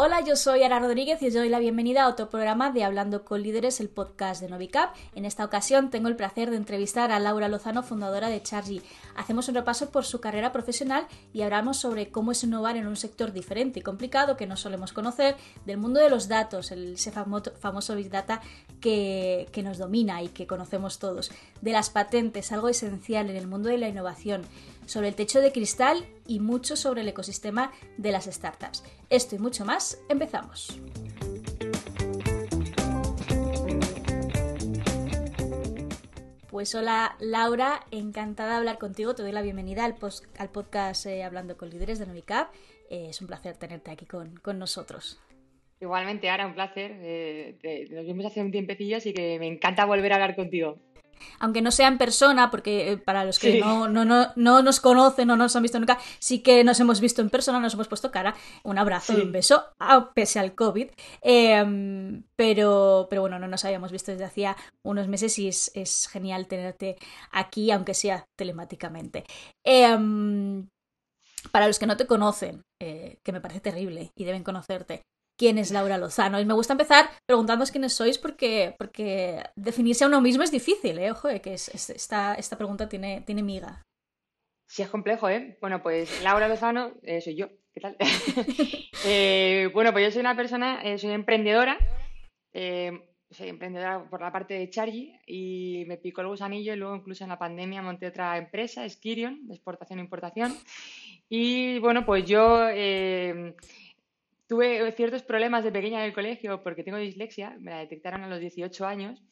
Hola, yo soy Ana Rodríguez y os doy la bienvenida a otro programa de Hablando con Líderes, el podcast de Novicap. En esta ocasión tengo el placer de entrevistar a Laura Lozano, fundadora de Chargy. Hacemos un repaso por su carrera profesional y hablamos sobre cómo es innovar en un sector diferente y complicado que no solemos conocer, del mundo de los datos, ese famoso Big Data que, que nos domina y que conocemos todos, de las patentes, algo esencial en el mundo de la innovación sobre el techo de cristal y mucho sobre el ecosistema de las startups. Esto y mucho más, empezamos. Pues hola Laura, encantada de hablar contigo, te doy la bienvenida al, podcast eh, Hablando con Líderes de Novicap. Eh, es un placer tenerte aquí con, nosotros. Igualmente, Ara, un placer. Eh, nos vimos hace un tiempecillo, así que me encanta volver a hablar contigo aunque no sea en persona, porque eh, para los que no, no, no, no, nos conocen o no nos han visto nunca, sí que nos hemos visto en persona, nos hemos puesto cara, un abrazo y un beso, pese al COVID. Em, pero, pero bueno, no nos habíamos visto desde hacía unos meses y es, genial tenerte aquí, aunque sea telemáticamente. Em, para los que no te conocen, eh, que me parece terrible y deben conocerte, quién es Laura Lozano. Y me gusta empezar preguntándoos quiénes sois porque, porque definirse a uno mismo es difícil, ¿eh? Ojo, que esta, esta pregunta tiene, tiene miga. Sí, es complejo, ¿eh? Bueno, pues Laura Lozano eh, soy yo. ¿Qué tal? Eh, bueno, pues yo soy una persona, eh, soy emprendedora. soy emprendedora por la parte de Chargy y me picó el gusanillo y luego incluso en la pandemia monté otra empresa, Skirion, de exportación e importación. Y bueno, pues yo Tuve ciertos problemas de pequeña en el colegio porque tengo dislexia, me la detectaron a los 18 años,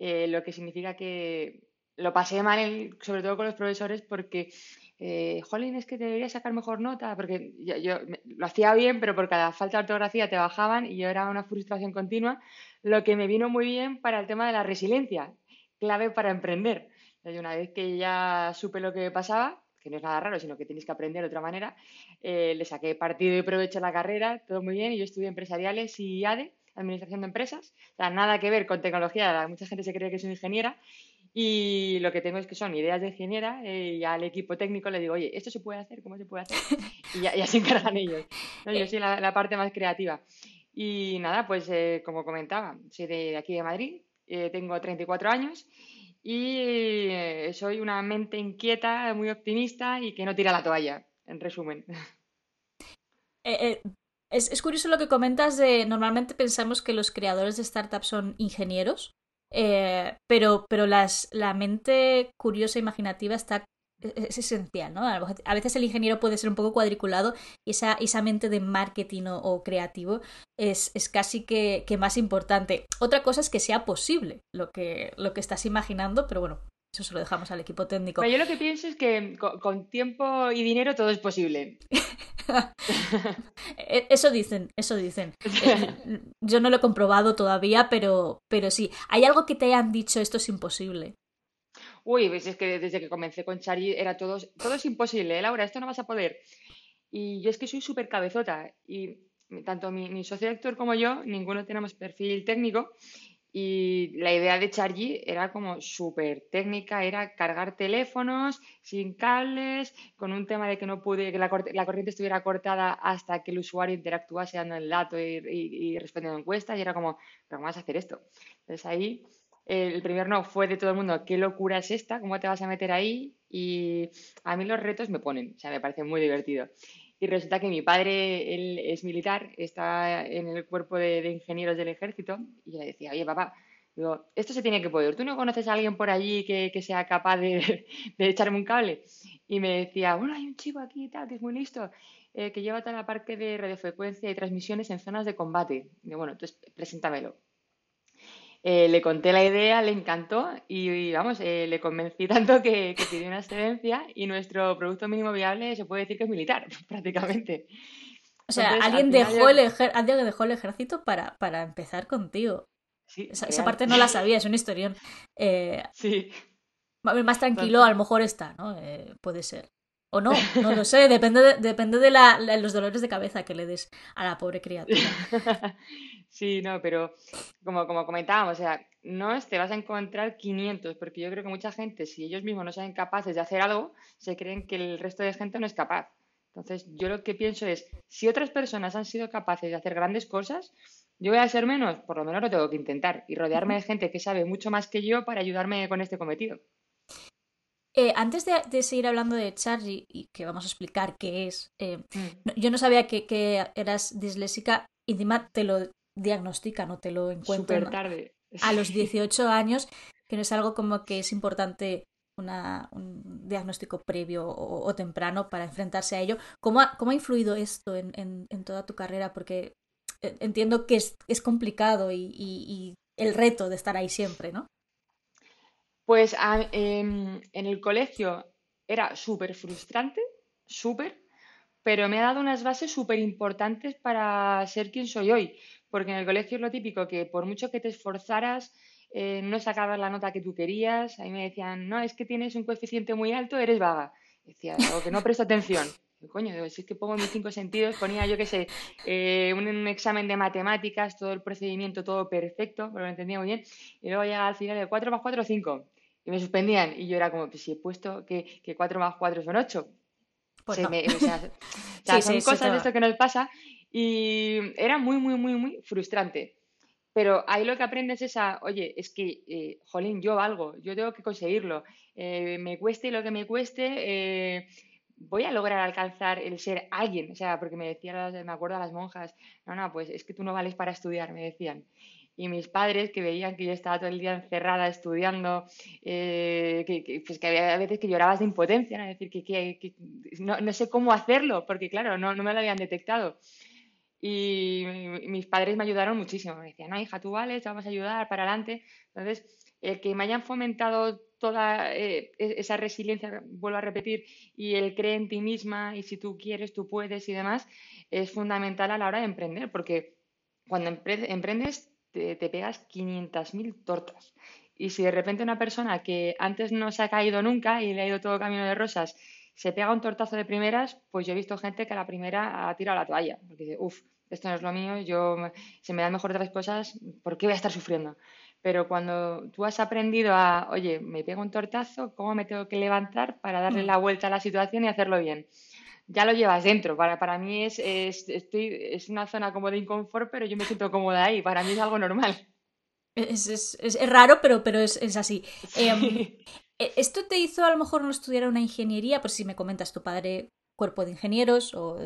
eh, lo que significa que lo pasé mal, sobre todo con los profesores, porque, eh, jolín, es que debería sacar mejor nota, porque yo, lo hacía bien, pero por cada falta de ortografía te bajaban y yo era una frustración continua, lo que me vino muy bien para el tema de la resiliencia, clave para emprender. una vez que ya supe lo que pasaba, que no es nada raro, sino que tienes que aprender de otra manera. Eh, le saqué partido y provecho a la carrera, todo muy bien, y yo estudié empresariales y ADE, Administración de Empresas, o sea, nada que ver con tecnología, mucha gente se cree que soy ingeniera, y lo que tengo es que son ideas de ingeniera eh, y al equipo técnico le digo, oye, ¿esto se puede hacer? ¿Cómo se puede hacer? Y ya, se encargan ellos. Yo soy la, parte más creativa. Y nada, pues eh, como comentaba, soy de, aquí de Madrid, tengo 34 años y eh, soy una mente inquieta, muy optimista y que no tira la toalla, en resumen. Eh, eh, es, curioso lo que comentas de normalmente pensamos que los creadores de startups son ingenieros, pero, pero las, la mente curiosa e imaginativa está es esencial, ¿no? A veces el ingeniero puede ser un poco cuadriculado y esa, esa mente de marketing o, creativo es, es casi que, más importante. Otra cosa es que sea posible lo que, lo que estás imaginando, pero bueno, eso se lo dejamos al equipo técnico. yo lo que pienso es que con, tiempo y dinero todo es posible. E, eso dicen, eso dicen. Yo no lo he comprobado todavía, pero, pero sí. ¿Hay algo que te hayan dicho esto es imposible? Uy, pues es que desde que comencé con Chari era todo, todo es imposible, ¿eh, Laura, esto no vas a poder. Y yo es que soy súper cabezota y tanto mi, socio director como yo, ninguno tenemos perfil técnico y la idea de Chargy era como súper técnica, era cargar teléfonos sin cables, con un tema de que no pude, que la, corriente estuviera cortada hasta que el usuario interactuase dando el dato y, y respondiendo encuestas y era como, ¿cómo vas a hacer esto? Entonces ahí el primer no fue de todo el mundo, ¿qué locura es esta? ¿Cómo te vas a meter ahí? Y a mí los retos me ponen, o sea, me parece muy divertido. Y resulta que mi padre, él es militar, está en el cuerpo de, ingenieros del ejército, y yo le decía, oye, papá, digo, esto se tiene que poder. ¿Tú no conoces a alguien por allí que, sea capaz de, echarme un cable? Y me decía, bueno, hay un chico aquí y tal, que es muy listo, eh, que lleva toda la parte de radiofrecuencia y transmisiones en zonas de combate. Bueno, entonces preséntamelo. Eh, le conté la idea, le encantó y, vamos, eh, le convencí tanto que, que, pidió una excedencia y nuestro producto mínimo viable se puede decir que es militar, prácticamente. O sea, alguien, dejó el alguien dejó el ejército para, para empezar contigo. Sí, esa, parte no la sabía, es una historión. Eh, sí. Más tranquilo a lo mejor está, ¿no? puede ser. O no, no lo sé, depende de, depende de los dolores de cabeza que le des a la pobre criatura. Sí, no, pero como, como comentábamos, o sea, no te vas a encontrar 500, porque yo creo que mucha gente, si ellos mismos no sean capaces de hacer algo, se creen que el resto de gente no es capaz. Entonces, yo lo que pienso es, si otras personas han sido capaces de hacer grandes cosas, yo voy a ser menos, por lo menos lo tengo que intentar y rodearme de gente que sabe mucho más que yo para ayudarme con este cometido. Eh, antes de, seguir hablando de Charlie, y que vamos a explicar qué es, eh, mm. yo no sabía que, eras disléxica, y encima te lo diagnostican o te lo encuentran tarde. a los 18 años, que no es algo como que es importante un diagnóstico previo o, temprano para enfrentarse a ello. ¿Cómo ha, cómo ha influido esto en, en, toda tu carrera? Porque eh, entiendo que es, es complicado y, y, el reto de estar ahí siempre, ¿no? Pues em, en el colegio era súper frustrante, súper, pero me ha dado unas bases súper importantes para ser quien soy hoy. Porque en el colegio es lo típico que por mucho que te esforzaras, eh, no sacabas la nota que tú querías. Ahí me decían, no, es que tienes un coeficiente muy alto, eres vaga. Decía, o que no presto atención. coño, si es que pongo mis cinco sentidos, ponía yo qué sé, eh, un, examen de matemáticas, todo el procedimiento, todo perfecto, pero lo entendía muy bien. Y luego ya al final de 4 más 4, 5. Y me suspendían. Y yo era como, pues si he puesto que, que 4 más 4 son 8. Pues o sea, son cosas de esto que nos pasa. Y era muy, muy, muy, muy frustrante. Pero ahí lo que aprendes es a, oye, es que, eh, jolín, yo valgo, yo tengo que conseguirlo. Eh, me cueste lo que me cueste, eh, voy a lograr alcanzar el ser alguien. O sea, porque me decían, me acuerdo a las monjas, no, no, pues es que tú no vales para estudiar, me decían. Y mis padres que veían que yo estaba todo el día encerrada estudiando, que, pues que había veces que llorabas de impotencia, ¿no? decir, que, que no, no, sé cómo hacerlo, porque claro, no, no me lo habían detectado. Y mis padres me ayudaron muchísimo. Me decían, no, hija, tú vales, te vamos a ayudar para adelante. Entonces, el que me hayan fomentado toda eh, e-, esa resiliencia, vuelvo a repetir, y el cree en ti misma y si tú quieres, tú puedes y demás, es fundamental a la hora de emprender, porque cuando emprendes te, te pegas 500.000 tortas. Y si de repente una persona que antes no se ha caído nunca y le ha ido todo camino de rosas se pega un tortazo de primeras, pues yo he visto gente que a la primera ha tirado la toalla, porque dice, uff, esto no es lo mío, yo se me dan mejor otras cosas, ¿por qué voy a estar sufriendo? Pero cuando tú has aprendido a, oye, me pego un tortazo, ¿cómo me tengo que levantar para darle mm. la vuelta a la situación y hacerlo bien? Ya lo llevas dentro. Para, para mí es, es, estoy, es una zona como de inconfort, pero yo me siento cómoda ahí. Para mí es algo normal. Es, es, es, raro, pero, pero es, es así. Em, e, ¿Esto te hizo a lo mejor no estudiar una ingeniería? Pues si me comentas tu padre cuerpo de ingenieros o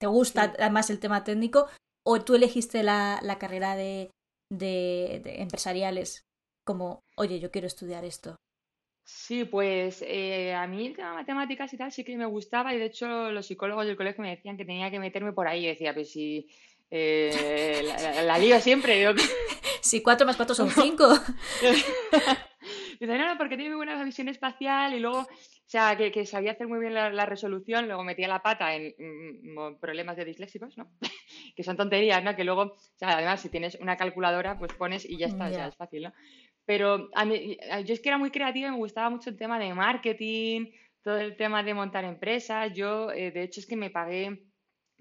te gusta además el tema técnico o tú elegiste la, la carrera de, de, empresariales como, oye, yo quiero estudiar esto. Sí, pues eh, a mí el tema de matemáticas y tal sí que me gustaba y de hecho los psicólogos del colegio me decían que tenía que meterme por ahí. decía, pues si eh, la, la, lío siempre. Digo, si cuatro más cuatro son cinco. Dice, no, no, porque tiene muy buena visión espacial y luego, o sea, que, sabía hacer muy bien la, resolución, luego metía la pata en mm, problemas de disléxicos, ¿no? que son tonterías, ¿no? Que luego, o sea, además, si tienes una calculadora, pues pones y ya está, o sea, es fácil, ¿no? Pero a mí, yo es que era muy creativa y me gustaba mucho el tema de marketing, todo el tema de montar empresas. Yo, eh, de hecho, es que me pagué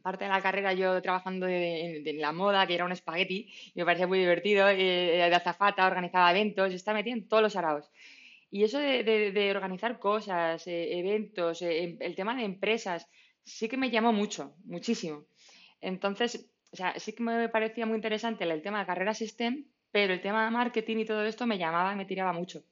parte de la carrera yo trabajando en la moda, que era un espagueti, y me parecía muy divertido, eh, de azafata, organizaba eventos, yo estaba metida en todos los araos. Y eso de, organizar cosas, eh, eventos, eh, el tema de empresas, sí que me llamó mucho, muchísimo. Entonces, o sea, sí que me parecía muy interesante el tema de carreras STEM, pero el tema de marketing y todo esto me llamaba y me tiraba mucho.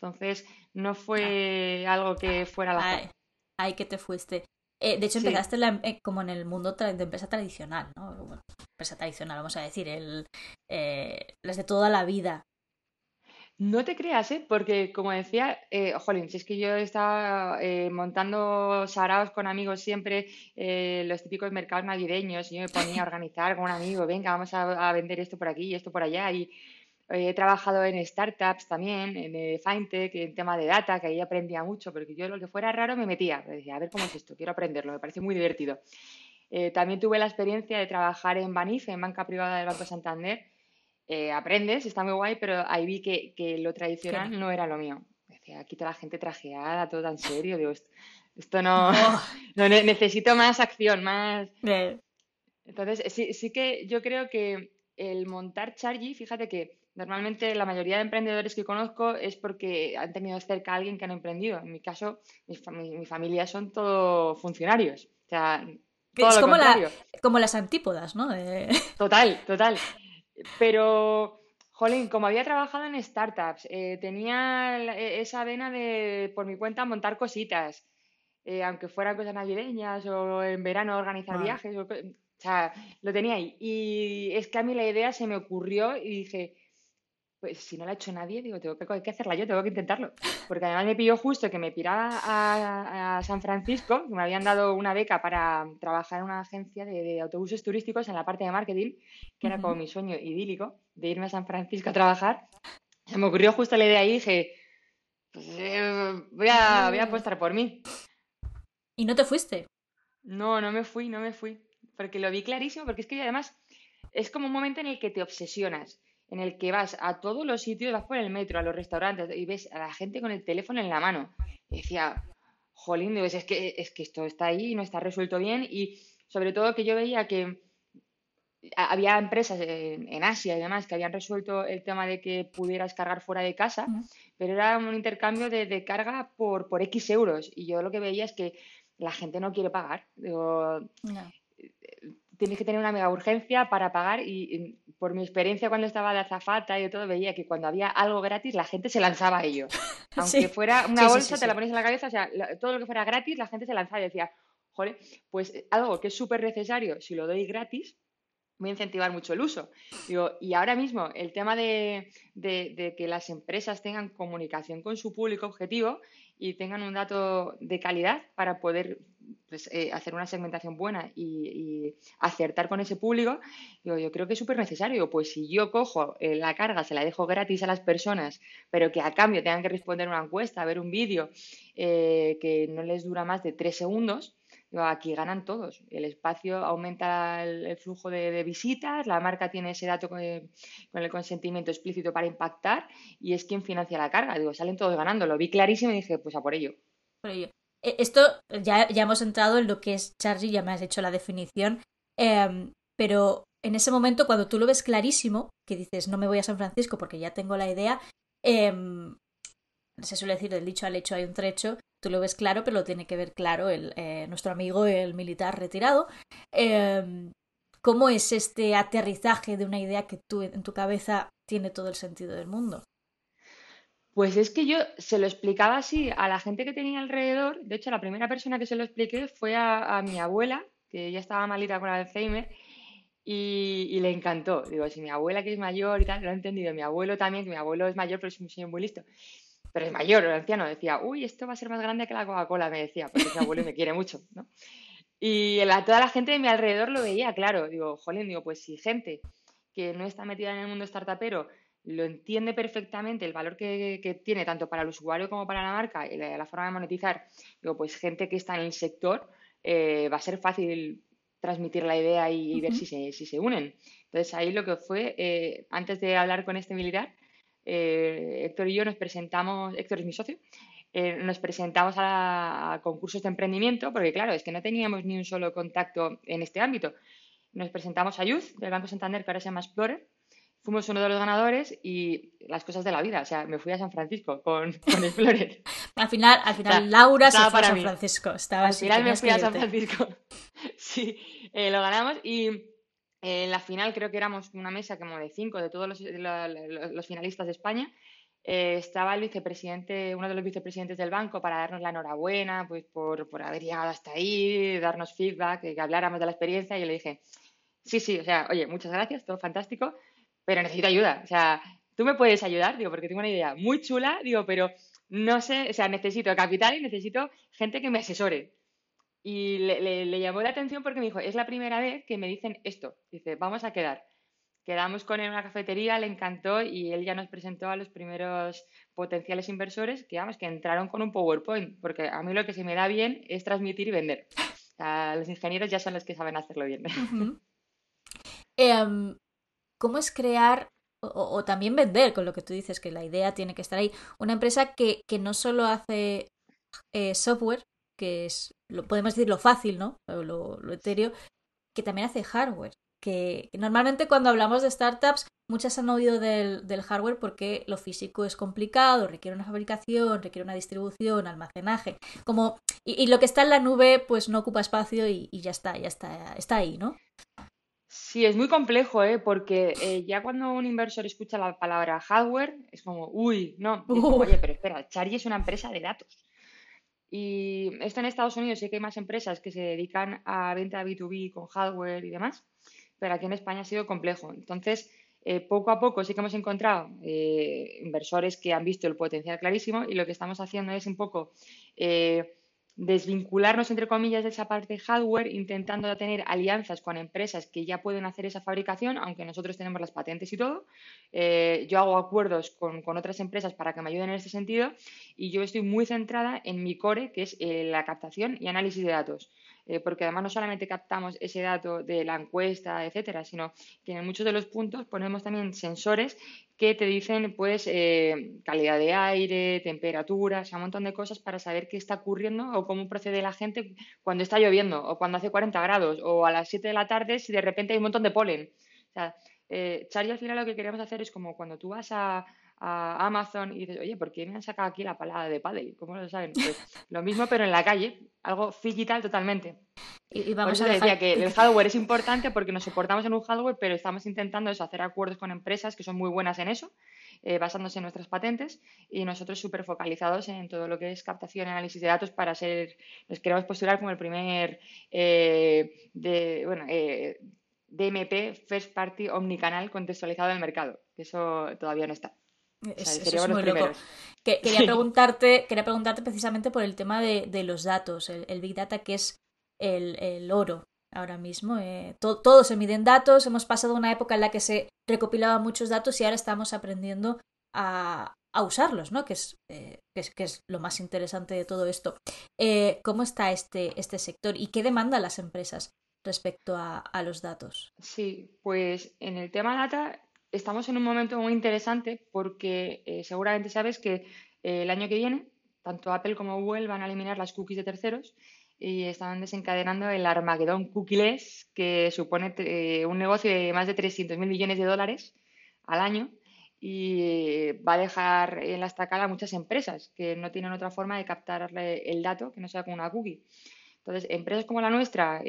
Entonces, no fue algo que fuera la... Ay, ay, que te fuiste. Eh, de hecho, empezaste eh, como en el mundo de empresa tradicional, ¿no? empresa tradicional, vamos a decir, el, eh, las de toda la vida. No te creas, ¿eh? Porque, como decía, eh, jolín, si es que yo estaba montando saraos con amigos siempre, los típicos mercados navideños, y yo me ponía a organizar con un amigo, venga, vamos a, a vender esto por aquí y esto por allá, y He trabajado en startups también, en eh, FinTech, en tema de data, que ahí aprendía mucho, porque yo lo que fuera raro me metía. decía, a ver cómo es esto, quiero aprenderlo, me parece muy divertido. Eh, también tuve la experiencia de trabajar en Banif, en banca privada del Banco Santander. Eh, aprendes, está muy guay, pero ahí vi que, que lo tradicional no era lo mío. Decía, aquí toda la gente trajeada, todo tan serio. Digo, esto, no, no, necesito más acción, más. Entonces, sí, sí que yo creo que el montar Chargy, fíjate que Normalmente la mayoría de emprendedores que conozco es porque han tenido cerca a alguien que han emprendido. En mi caso, mi, familia son todos funcionarios. O sea, todo es como, como, las antípodas, ¿no? Total, total. Pero, jolín, como había trabajado en startups, eh, tenía e, esa vena de por mi cuenta montar cositas, eh, aunque fueran cosas navideñas o en verano organizar viajes. O, o sea, lo tenía ahí. Y es que a mí la idea se me ocurrió y dije, pues si no la ha hecho nadie, digo, tengo que, hacerla yo, tengo que intentarlo. Porque además me pilló justo que me piraba a, San Francisco, que me habían dado una beca para trabajar en una agencia de, autobuses turísticos en la parte de marketing, que era como mi sueño idílico, de irme a San Francisco a trabajar. Se me ocurrió justo la idea y dije, pues, eh, voy, a, voy a apostar por mí. ¿Y no te fuiste? No, no me fui, no me fui. Porque lo vi clarísimo, porque es que además es como un momento en el que te obsesionas en el que vas a todos los sitios, vas por el metro, a los restaurantes y ves a la gente con el teléfono en la mano. Y decía, jolín, es que, es que esto está ahí y no está resuelto bien y sobre todo que yo veía que había empresas en, Asia y demás que habían resuelto el tema de que pudieras cargar fuera de casa, pero era un intercambio de, carga por, por X euros y yo lo que veía es que la gente no quiere pagar. Digo, tienes que tener una mega urgencia para pagar y, por mi experiencia cuando estaba de azafata y de todo, veía que cuando había algo gratis la gente se lanzaba a ello. Aunque fuera una bolsa, te la pones en la cabeza, o sea, todo lo que fuera gratis la gente se lanzaba y decía, joder, pues eh, algo que es súper necesario, si lo doy gratis, voy a incentivar mucho el uso. Digo, y ahora mismo el tema de, de, que las empresas tengan comunicación con su público objetivo y tengan un dato de calidad para poder pues, eh, hacer una segmentación buena y, acertar con ese público, yo creo que es súper necesario. Pues si yo cojo eh, la carga, se la dejo gratis a las personas, pero que a cambio tengan que responder una encuesta, ver un vídeo eh, que no les dura más de tres segundos, aquí ganan todos. El espacio aumenta el, flujo de, visitas, la marca tiene ese dato con el, consentimiento explícito para impactar y es quien financia la carga. Digo, salen todos ganando. Lo vi clarísimo y dije, pues a por ello. E, esto ya, ya hemos entrado en lo que es Charlie, ya me has hecho la definición, em, pero en ese momento cuando tú lo ves clarísimo, que dices no me voy a San Francisco porque ya tengo la idea, eh, se suele decir del dicho al hecho hay un trecho, tú lo ves claro, pero lo tiene que ver claro el, eh, nuestro amigo, el militar retirado. Em, ¿Cómo es este aterrizaje de una idea que tú en tu cabeza tiene todo el sentido del mundo? Pues es que yo se lo explicaba así a la gente que tenía alrededor. De hecho, la primera persona que se lo expliqué fue a, mi abuela, que ya estaba malita con Alzheimer, y, le encantó. Digo, si mi abuela que es mayor y tal, lo ha entendido. Mi abuelo también, que mi abuelo es mayor, pero es un señor muy listo. Pero es mayor, el anciano. Decía, uy, esto va a ser más grande que la Coca-Cola, me decía, porque mi abuelo me quiere mucho, ¿no? Y toda la gente de mi alrededor lo veía, claro. Digo, jolín, digo, pues si gente que no está metida en el mundo startupero lo entiende perfectamente el valor que, tiene tanto para el usuario como para la marca y la, forma de monetizar, digo, pues gente que está en el sector, eh, va a ser fácil transmitir la idea y, ver si se, si se unen. Entonces ahí lo que fue, eh, antes de hablar con este militar, eh, Héctor y yo nos presentamos, Héctor es mi socio, nos presentamos a, a, concursos de emprendimiento, porque claro, es que no teníamos ni un solo contacto en este ámbito. Nos presentamos a Youth del Banco Santander, que ahora se llama Explorer, fuimos uno de los ganadores y las cosas de la vida. O sea, me fui a San Francisco con, con Explorer. al final, al final Laura se fue a San Francisco. Estaba al final me fui a San Francisco. sí, eh, lo ganamos y eh, en la final creo que éramos una mesa como de cinco de todos los, los finalistas de España. Eh, estaba el vicepresidente, uno de los vicepresidentes del banco para darnos la enhorabuena pues, por, por haber llegado hasta ahí, darnos feedback, que habláramos de la experiencia y yo le dije, sí, sí, o sea, oye, muchas gracias, todo fantástico, pero necesito ayuda. O sea, tú me puedes ayudar, digo, porque tengo una idea muy chula, digo, pero no sé, o sea, necesito capital y necesito gente que me asesore. Y le, llamó la atención porque me dijo, es la primera vez que me dicen esto. Dice, vamos a quedar. Quedamos con él en una cafetería, le encantó y él ya nos presentó a los primeros potenciales inversores que, vamos, que entraron con un PowerPoint, porque a mí lo que se me da bien es transmitir y vender. los ingenieros ya son los que saben hacerlo bien. cómo es crear o, también vender, con lo que tú dices, que la idea tiene que estar ahí, una empresa que, que no solo hace eh, software, que es, lo podemos decir lo fácil, ¿no? Lo, lo etéreo, que también hace hardware. Que, normalmente cuando hablamos de startups muchas han oído del, del, hardware porque lo físico es complicado, requiere una fabricación, requiere una distribución, almacenaje, como y, lo que está en la nube pues no ocupa espacio y, ya está, ya está, está ahí, ¿no? Sí, es muy complejo, ¿eh? porque eh, ya cuando un inversor escucha la palabra hardware, es como, uy, no, oye, pero espera, Charlie es una empresa de datos. Y esto en Estados Unidos sí que hay más empresas que se dedican a venta B2B con hardware y demás, pero aquí en España ha sido complejo. Entonces, eh, poco a poco sí que hemos encontrado eh, inversores que han visto el potencial clarísimo y lo que estamos haciendo es un poco eh, desvincularnos, entre comillas, de esa parte hardware, intentando tener alianzas con empresas que ya pueden hacer esa fabricación, aunque nosotros tenemos las patentes y todo. yo hago acuerdos con, con, otras empresas para que me ayuden en este sentido y yo estoy muy centrada en mi core, que es la captación y análisis de datos. Eh, porque además no solamente captamos ese dato de la encuesta, etcétera, sino que en muchos de los puntos ponemos también sensores que te dicen pues eh, calidad de aire, temperatura, o sea, un montón de cosas para saber qué está ocurriendo o cómo procede la gente cuando está lloviendo o cuando hace 40 grados o a las 7 de la tarde si de repente hay un montón de polen. O sea, eh, Charlie al final lo que queremos hacer es como cuando tú vas a, a Amazon y dices, oye, ¿por qué me han sacado aquí la palabra de paddle? ¿Cómo lo saben? Pues lo mismo, pero en la calle, algo digital totalmente. Y, vamos a decir que el hardware es importante porque nos soportamos en un hardware, pero estamos intentando eso, hacer acuerdos con empresas que son muy buenas en eso, eh, basándose en nuestras patentes, y nosotros súper focalizados en todo lo que es captación y análisis de datos para ser, nos queremos postular como el primer eh, de, bueno, eh, DMP, First Party Omnicanal contextualizado en el mercado, que eso todavía no está. Es, muy loco. quería, preguntarte, quería preguntarte precisamente por el tema de, los datos, el, Big Data, que es el, oro ahora mismo. Eh, todo, se mide en datos, hemos pasado una época en la que se recopilaban muchos datos y ahora estamos aprendiendo a, usarlos, ¿no? Que es, eh, que es, lo más interesante de todo esto. Eh, ¿Cómo está este, este sector y qué demandan las empresas respecto a, a los datos? Sí, pues en el tema data estamos en un momento muy interesante porque eh, seguramente sabes que eh, el año que viene tanto Apple como Google van a eliminar las cookies de terceros y están desencadenando el Armagedón cookieless que supone eh, un negocio de más de 300.000 millones de dólares al año y va a dejar en la estacada a muchas empresas que no tienen otra forma de captar el dato que no sea con una cookie. Entonces, empresas como la nuestra,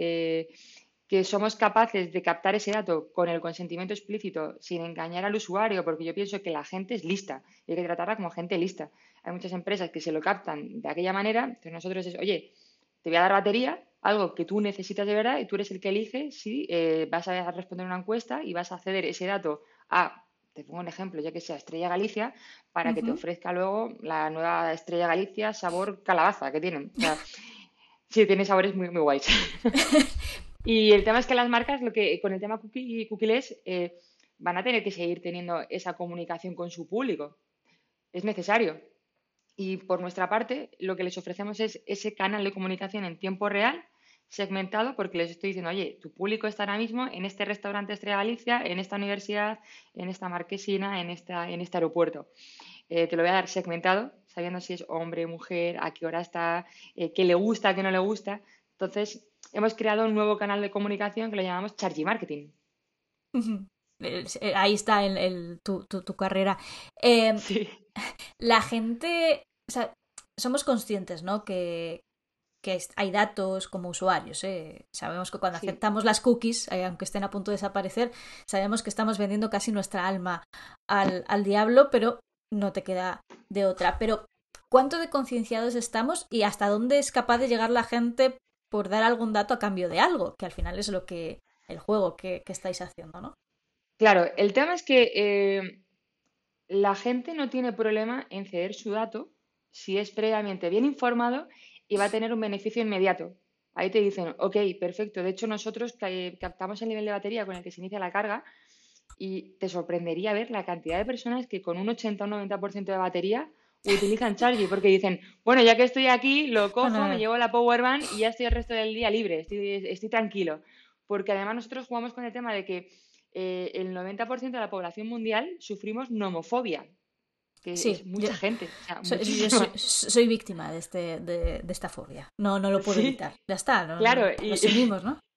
que somos capaces de captar ese dato con el consentimiento explícito sin engañar al usuario, porque yo pienso que la gente es lista y hay que tratarla como gente lista. Hay muchas empresas que se lo captan de aquella manera, entonces nosotros es, oye, te voy a dar batería, algo que tú necesitas de verdad y tú eres el que elige si eh, vas a responder una encuesta y vas a ceder ese dato a, te pongo un ejemplo, ya que sea Estrella Galicia, para que te ofrezca luego la nueva Estrella Galicia sabor calabaza que tienen. O sea, sí, tiene sabores muy, muy guays. Y el tema es que las marcas, lo que con el tema cookie, cookies, eh, van a tener que seguir teniendo esa comunicación con su público. Es necesario. Y por nuestra parte, lo que les ofrecemos es ese canal de comunicación en tiempo real, segmentado, porque les estoy diciendo, oye, tu público está ahora mismo en este restaurante Estrella Galicia, en esta universidad, en esta marquesina, en, esta, en este aeropuerto. Eh, te lo voy a dar segmentado, sabiendo si es hombre, mujer, a qué hora está, eh, qué le gusta, qué no le gusta. Entonces, hemos creado un nuevo canal de comunicación que lo llamamos Chargy Marketing. Eh, ahí está el, tu, carrera. Em, sí. La gente, o sea, somos conscientes, ¿no? Que, que hay datos como usuarios. ¿eh? Sabemos que cuando aceptamos las cookies, eh, aunque estén a punto de desaparecer, sabemos que estamos vendiendo casi nuestra alma al, al diablo, pero no te queda de otra. Pero, ¿cuánto de concienciados estamos y hasta dónde es capaz de llegar la gente por dar algún dato a cambio de algo, que al final es lo que el juego que, estáis haciendo, ¿no? Claro, el tema es que eh, la gente no tiene problema en ceder su dato si es previamente bien informado y va a tener un beneficio inmediato. Ahí te dicen, ok, perfecto. De hecho, nosotros captamos el nivel de batería con el que se inicia la carga y te sorprendería ver la cantidad de personas que con un 80 o 90% de batería utilizan Chargy porque dicen, bueno, ya que estoy aquí, lo cojo, me llevo la Power Bank y ya estoy el resto del día libre, estoy, tranquilo. Porque además nosotros jugamos con el tema de que eh, el 90% de la población mundial sufrimos nomofobia, que es mucha gente. soy, víctima de, este, de, esta fobia. No, no lo puedo evitar. Ya está, ¿no? Claro, y, lo ¿no?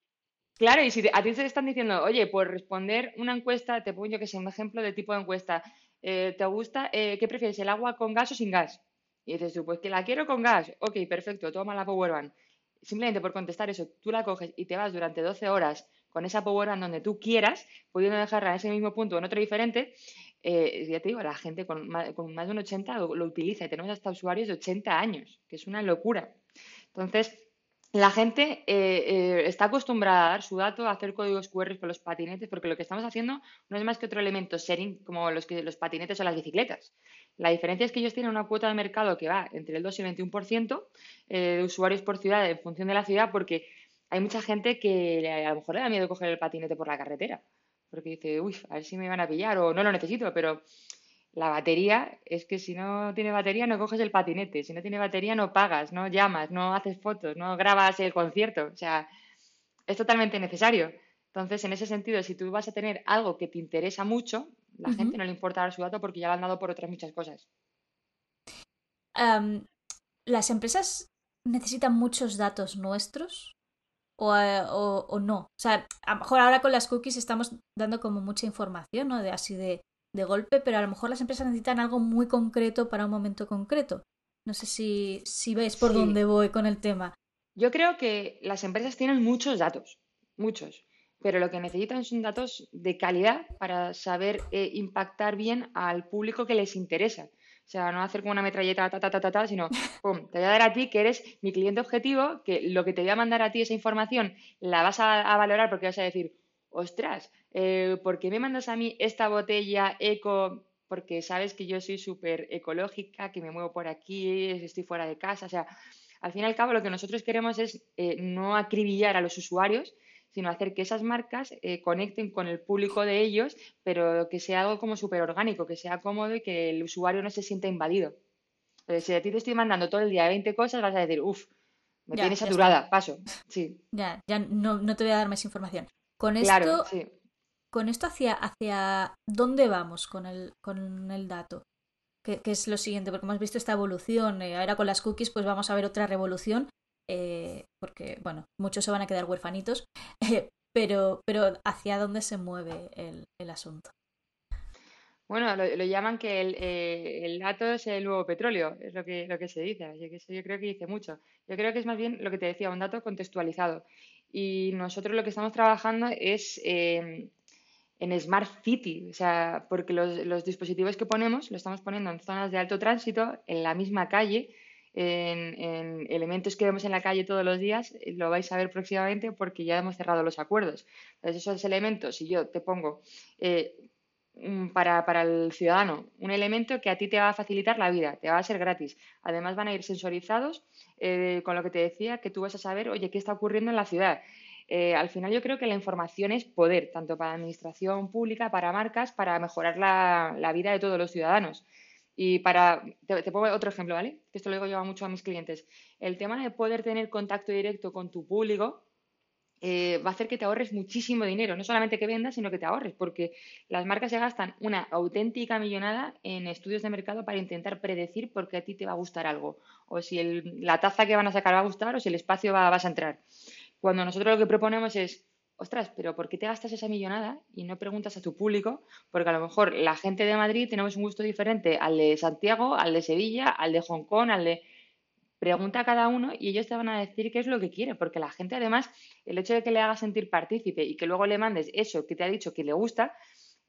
Claro, y si a ti te están diciendo, oye, pues responder una encuesta, te pongo yo que sé, un ejemplo de tipo de encuesta. Eh, ¿Te gusta, eh, qué prefieres, el agua con gas o sin gas? Y dices tú, pues que la quiero con gas. Ok, perfecto, toma la Powerbank. Simplemente por contestar eso, tú la coges y te vas durante 12 horas con esa Powerbank donde tú quieras, pudiendo dejarla en ese mismo punto o en otro diferente. Eh, ya te digo, la gente con más, de un 80 lo, lo utiliza y tenemos hasta usuarios de 80 años, que es una locura. Entonces, la gente eh, eh, está acostumbrada a dar su dato, a hacer códigos QR con los patinetes, porque lo que estamos haciendo no es más que otro elemento sharing como los, que, los patinetes o las bicicletas. La diferencia es que ellos tienen una cuota de mercado que va entre el 2 y el 21% eh, de usuarios por ciudad en función de la ciudad, porque hay mucha gente que a lo mejor le da miedo coger el patinete por la carretera, porque dice, uy, a ver si me van a pillar o no lo necesito, pero la batería es que si no tiene batería no coges el patinete, si no tiene batería no pagas, no llamas, no haces fotos, no grabas el concierto, o sea, es totalmente necesario. Entonces, en ese sentido, si tú vas a tener algo que te interesa mucho, la gente no le importa dar su dato porque ya lo han dado por otras muchas cosas. ¿Las empresas necesitan muchos datos nuestros? O, eh, o, o, no. O sea, a lo mejor ahora con las cookies estamos dando como mucha información, ¿no? De así de de golpe, pero a lo mejor las empresas necesitan algo muy concreto para un momento concreto. No sé si, si veis por dónde voy con el tema. Yo creo que las empresas tienen muchos datos, muchos, pero lo que necesitan son datos de calidad para saber eh, impactar bien al público que les interesa. O sea, no hacer como una metralleta, ta, ta, ta, ta, ta sino, pum, te voy a dar a ti que eres mi cliente objetivo, que lo que te voy a mandar a ti, esa información, la vas a valorar porque vas a decir, ostras, eh, ¿por qué me mandas a mí esta botella eco? Porque sabes que yo soy súper ecológica, que me muevo por aquí, estoy fuera de casa. O sea, al fin y al cabo lo que nosotros queremos es eh, no acribillar a los usuarios, sino hacer que esas marcas eh, conecten con el público de ellos, pero que sea algo como súper orgánico, que sea cómodo y que el usuario no se sienta invadido. Entonces, si a ti te estoy mandando todo el día 20 cosas, vas a decir, uff, me tienes saturada, paso. Sí. Ya, ya no, no, te voy a dar más información. Con esto, con esto hacia, hacia dónde vamos con el, con el dato. Que, es lo siguiente, porque hemos visto esta evolución. Eh, ahora con las cookies, pues vamos a ver otra revolución. Eh, porque, bueno, muchos se van a quedar huerfanitos. Eh, pero, pero ¿hacia dónde se mueve el, el asunto? Bueno, lo, llaman que el, el, dato es el nuevo petróleo, es lo que, lo que se dice. Así que yo creo que dice mucho. Yo creo que es más bien lo que te decía, un dato contextualizado. Y nosotros lo que estamos trabajando es em, en Smart City, o sea, porque los, dispositivos que ponemos los estamos poniendo en zonas de alto tránsito, en la misma calle, en, elementos que vemos en la calle todos los días, lo vais a ver próximamente porque ya hemos cerrado los acuerdos. Entonces, esos elementos, si yo te pongo eh, para, para, el ciudadano un elemento que a ti te va a facilitar la vida, te va a ser gratis. Además, van a ir sensorizados eh, con lo que te decía, que tú vas a saber, oye, qué está ocurriendo en la ciudad. Eh, al final yo creo que la información es poder, tanto para administración pública, para marcas, para mejorar la, vida de todos los ciudadanos. Y para, te, pongo otro ejemplo, ¿vale? Que esto lo digo yo mucho a mis clientes. El tema de poder tener contacto directo con tu público eh, va a hacer que te ahorres muchísimo dinero. No solamente que vendas, sino que te ahorres, porque las marcas se gastan una auténtica millonada en estudios de mercado para intentar predecir por qué a ti te va a gustar algo, o si la taza que van a sacar va a gustar, o si el espacio va, vas a entrar. Cuando nosotros lo que proponemos es, ostras, pero ¿por qué te gastas esa millonada y no preguntas a tu público? Porque a lo mejor la gente de Madrid tenemos un gusto diferente al de Santiago, al de Sevilla, al de Hong Kong, al de pregunta a cada uno y ellos te van a decir qué es lo que quiere, porque la gente además, el hecho de que le hagas sentir partícipe y que luego le mandes eso que te ha dicho que le gusta,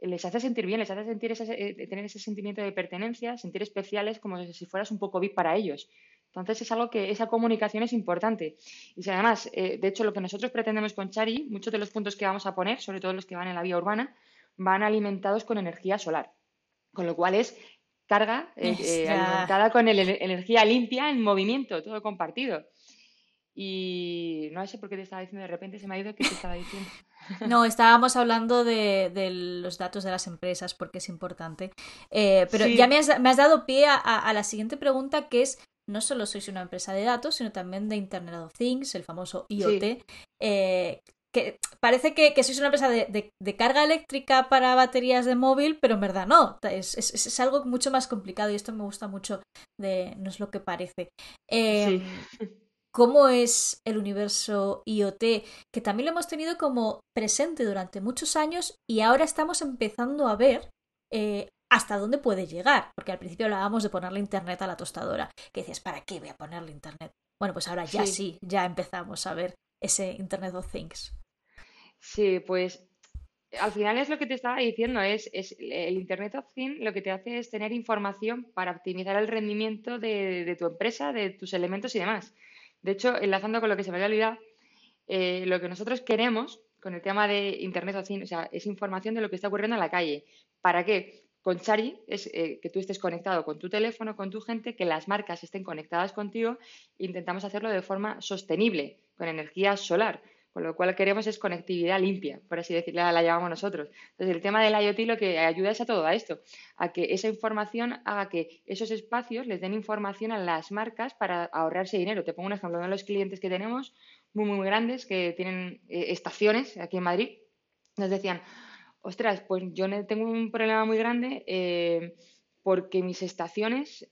les hace sentir bien, les hace sentir ese, eh, tener ese sentimiento de pertenencia, sentir especiales como si fueras un poco VIP para ellos. Entonces es algo que esa comunicación es importante. Y si además, eh, de hecho, lo que nosotros pretendemos con Chari, muchos de los puntos que vamos a poner, sobre todo los que van en la vía urbana, van alimentados con energía solar. Con lo cual es carga eh, eh, alimentada con energía limpia en movimiento, todo compartido. Y no sé por qué te estaba diciendo de repente, se me ha ido que te estaba diciendo. No, estábamos hablando de, los datos de las empresas porque es importante. Eh, pero ya me has, dado pie a, la siguiente pregunta que es, no solo sois una empresa de datos, sino también de Internet of Things, el famoso IoT, que parece que, sois una empresa de, carga eléctrica para baterías de móvil, pero en verdad no. Es, algo mucho más complicado y esto me gusta mucho de no es lo que parece. Em, cómo es el universo IoT, que también lo hemos tenido como presente durante muchos años y ahora estamos empezando a ver eh, hasta dónde puede llegar, porque al principio hablábamos de ponerle internet a la tostadora, que decías, ¿para qué voy a ponerle internet? Bueno, pues ahora ya sí, ya empezamos a ver ese Internet of Things. Sí, pues al final es lo que te estaba diciendo, es, es el Internet of Things lo que te hace es tener información para optimizar el rendimiento de, tu empresa, de tus elementos y demás. De hecho, enlazando con lo que se me había olvidado, eh, lo que nosotros queremos con el tema de Internet of Things, o sea, es información de lo que está ocurriendo en la calle. ¿Para qué? Con Chari es eh, que tú estés conectado con tu teléfono, con tu gente, que las marcas estén conectadas contigo. Intentamos hacerlo de forma sostenible, con energía solar. Con lo cual queremos es conectividad limpia, por así decirlo, la, llamamos nosotros. Entonces, el tema del IoT lo que ayuda es a todo a esto, a que esa información haga que esos espacios les den información a las marcas para ahorrarse dinero. Te pongo un ejemplo, uno de los clientes que tenemos, muy, muy grandes, que tienen eh, estaciones aquí en Madrid, nos decían, ostras, pues yo tengo un problema muy grande eh, porque mis estaciones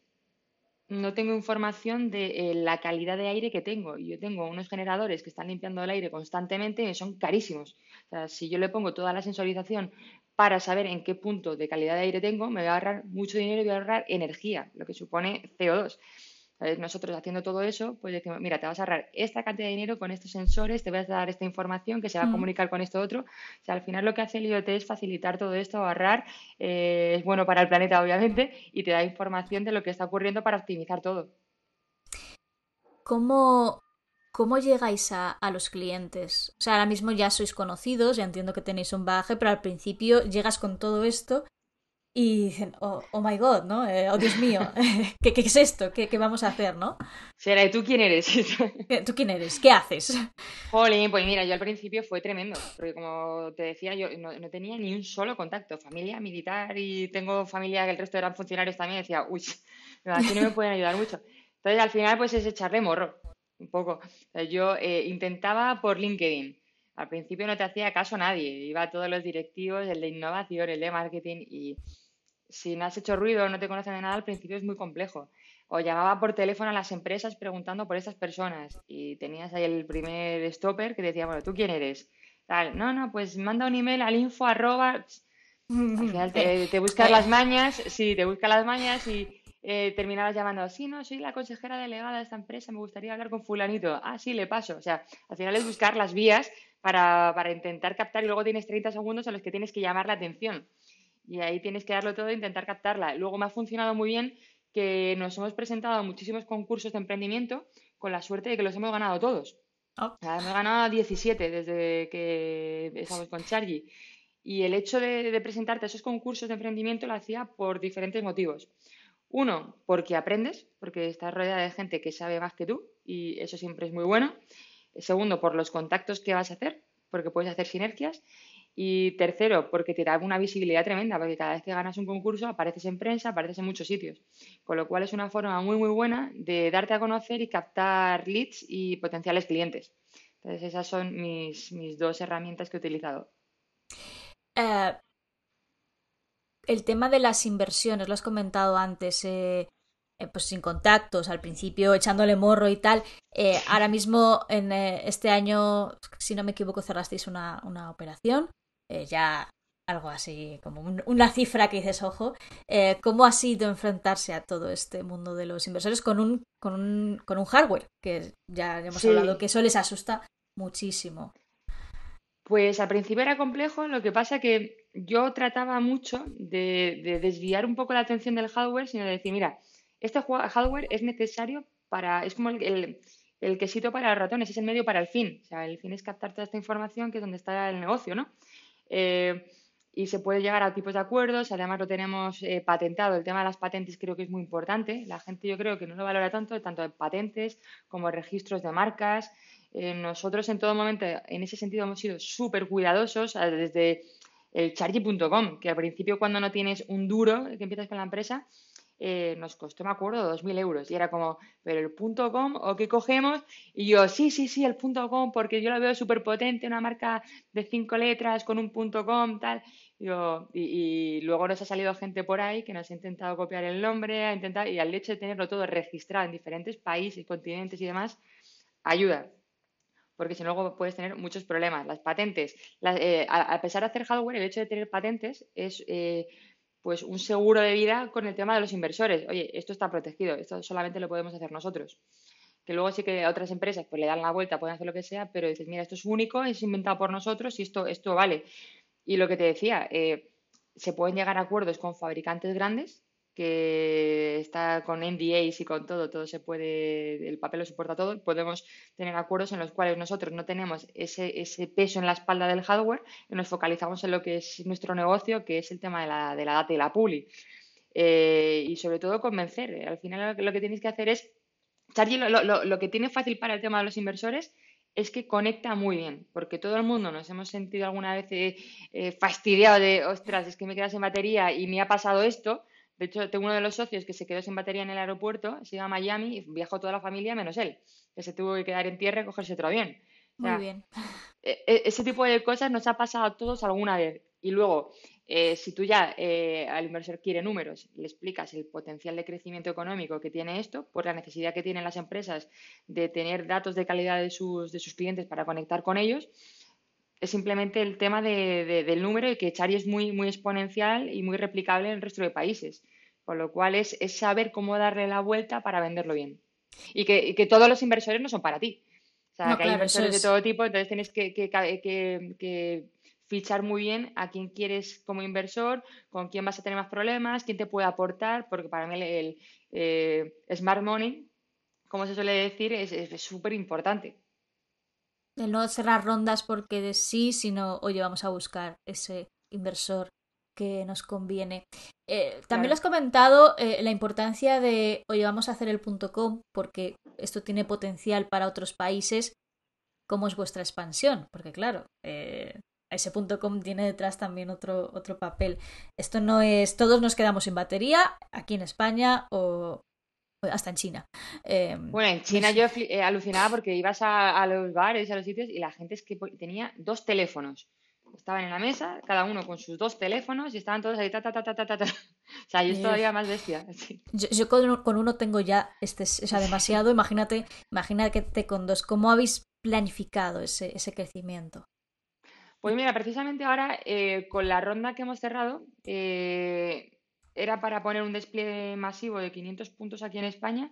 no tengo información de eh, la calidad de aire que tengo. Yo tengo unos generadores que están limpiando el aire constantemente y son carísimos. O sea, si yo le pongo toda la sensorización para saber en qué punto de calidad de aire tengo, me voy a ahorrar mucho dinero y voy a ahorrar energía, lo que supone CO2. Nosotros haciendo todo eso, pues decimos, mira, te vas a ahorrar esta cantidad de dinero con estos sensores, te voy a dar esta información que se va a comunicar con esto otro. O sea, al final lo que hace el IoT es facilitar todo esto, ahorrar, eh, es bueno para el planeta, obviamente, y te da información de lo que está ocurriendo para optimizar todo. ¿Cómo, ¿Cómo llegáis a, a, los clientes? O sea, ahora mismo ya sois conocidos, ya entiendo que tenéis un bagaje, pero al principio llegas con todo esto y dicen, oh, oh my god, ¿no? Eh, oh Dios mío, ¿Qué, ¿qué, es esto? ¿Qué, ¿Qué, vamos a hacer, no? Será, ¿y tú quién eres? ¿Tú quién eres? ¿Qué haces? Jolín, pues mira, yo al principio fue tremendo, porque como te decía, yo no, no, tenía ni un solo contacto, familia militar y tengo familia que el resto eran funcionarios también, decía, uy, aquí no me pueden ayudar mucho. Entonces al final pues es echarle morro, un poco. yo eh, intentaba por LinkedIn. Al principio no te hacía caso nadie, iba a todos los directivos, el de innovación, el de marketing y si no has hecho ruido no te conocen de nada, al principio es muy complejo. O llamaba por teléfono a las empresas preguntando por estas personas y tenías ahí el primer stopper que decía, bueno, ¿tú quién eres? Tal, no, no, pues manda un email al info arroba... Al final te, buscas las mañas, sí, te buscas las mañas y eh, terminabas llamando, sí, no, soy la consejera delegada de esta empresa, me gustaría hablar con fulanito. Ah, sí, le paso. O sea, al final es buscar las vías para, para intentar captar y luego tienes 30 segundos a los que tienes que llamar la atención y ahí tienes que darlo todo e intentar captarla. Luego me ha funcionado muy bien que nos hemos presentado a muchísimos concursos de emprendimiento con la suerte de que los hemos ganado todos. Oh. hemos ganado 17 desde que estamos con Chargy. Y el hecho de, presentarte a esos concursos de emprendimiento lo hacía por diferentes motivos. Uno, porque aprendes, porque estás rodeada de gente que sabe más que tú y eso siempre es muy bueno. Segundo, por los contactos que vas a hacer, porque puedes hacer sinergias. Y tercero, porque te da una visibilidad tremenda, porque cada vez que ganas un concurso apareces en prensa, apareces en muchos sitios. Con lo cual es una forma muy, muy buena de darte a conocer y captar leads y potenciales clientes. Entonces esas son mis, mis dos herramientas que he utilizado. Eh, el tema de las inversiones, lo has comentado antes, eh, pues sin contactos, al principio echándole morro y tal. ahora mismo, en este año, si no me equivoco, cerrasteis una, una operación. Eh, ya algo así, como una cifra que dices, ojo, eh, ¿cómo ha sido enfrentarse a todo este mundo de los inversores con un, con un, con un hardware? Que ya, hemos hablado que eso les asusta muchísimo. Pues al principio era complejo, lo que pasa que yo trataba mucho de, desviar un poco la atención del hardware, sino de decir, mira, este hardware es necesario para, es como el, el quesito para el ratón, es el medio para el fin. O sea, el fin es captar toda esta información que es donde está el negocio, ¿no? Eh, y se puede llegar a tipos de acuerdos. Además, lo tenemos eh, patentado. El tema de las patentes creo que es muy importante. La gente yo creo que no lo valora tanto, tanto de patentes como registros de marcas. Eh, nosotros en todo momento, en ese sentido, hemos sido súper cuidadosos desde el chargy.com, que al principio cuando no tienes un duro que empiezas con la empresa, eh, nos costó, me acuerdo, 2.000 euros. Y era como, ¿pero el punto .com o qué cogemos? Y yo, sí, sí, sí, el punto .com, porque yo lo veo súper potente, una marca de cinco letras con un punto .com, tal. y, luego nos ha salido gente por ahí que nos ha intentado copiar el nombre, ha intentado, y al hecho de tenerlo todo registrado en diferentes países, continentes y demás, ayuda, porque si no luego puedes tener muchos problemas. Las patentes, eh, a, pesar de hacer hardware, el hecho de tener patentes es eh, pues un seguro de vida con el tema de los inversores. Oye, esto está protegido, esto solamente lo podemos hacer nosotros. Que luego sí que otras empresas pues le dan la vuelta, pueden hacer lo que sea, pero dices, mira, esto es único, es inventado por nosotros y esto, esto vale. Y lo que te decía, eh, se pueden llegar a acuerdos con fabricantes grandes que está con NDAs y con todo, todo se puede, el papel lo soporta todo, podemos tener acuerdos en los cuales nosotros no tenemos ese, peso en la espalda del hardware y nos focalizamos en lo que es nuestro negocio, que es el tema de la, de la data y la puli. Eh, y sobre todo convencer. Al final lo, que tenéis que hacer es, Charlie, lo, que tiene fácil para el tema de los inversores es que conecta muy bien, porque todo el mundo nos hemos sentido alguna vez eh, eh, fastidiado de, ostras, es que me quedas sin batería y me ha pasado esto, de hecho, tengo uno de los socios que se quedó sin batería en el aeropuerto, se iba a Miami y viajó toda la familia menos él, que se tuvo que quedar en tierra y cogerse otro avión. Muy bien. E, e, ese tipo de cosas nos ha pasado a todos alguna vez. Y luego, eh, si tú ya eh, al inversor quiere números, le explicas el potencial de crecimiento económico que tiene esto, por la necesidad que tienen las empresas de tener datos de calidad de sus, de sus clientes para conectar con ellos, es simplemente el tema del número y que Chari es muy, muy exponencial y muy replicable en el resto de países. Con lo cual es, saber cómo darle la vuelta para venderlo bien. Y que, todos los inversores no son para ti. O sea, que hay inversores de todo tipo, entonces tienes que, fichar muy bien a quién quieres como inversor, con quién vas a tener más problemas, quién te puede aportar, porque para mí el, eh, smart money, como se suele decir, es súper importante. El no cerrar rondas porque de sí, sino, oye, vamos a buscar ese inversor que nos conviene. Eh, también lo has comentado eh, la importancia de, oye, vamos a hacer el punto com porque esto tiene potencial para otros países. ¿Cómo es vuestra expansión? Porque claro, eh, ese punto com tiene detrás también otro, otro papel. Esto no es, todos nos quedamos sin batería aquí en España o, hasta en China. Em, bueno, en China yo eh, alucinaba porque ibas a, los bares, a los sitios y la gente es que tenía dos teléfonos. Estaban en la mesa, cada uno con sus dos teléfonos y estaban todos ahí, ta, ta, ta, ta, ta, ta. O sea, yo es todavía más bestia. Yo, con, uno tengo ya, este, o sea, demasiado. imagínate, imagínate con dos. ¿Cómo habéis planificado ese, ese crecimiento? Pues mira, precisamente ahora, eh, con la ronda que hemos cerrado, eh, era para poner un despliegue masivo de 500 puntos aquí en España,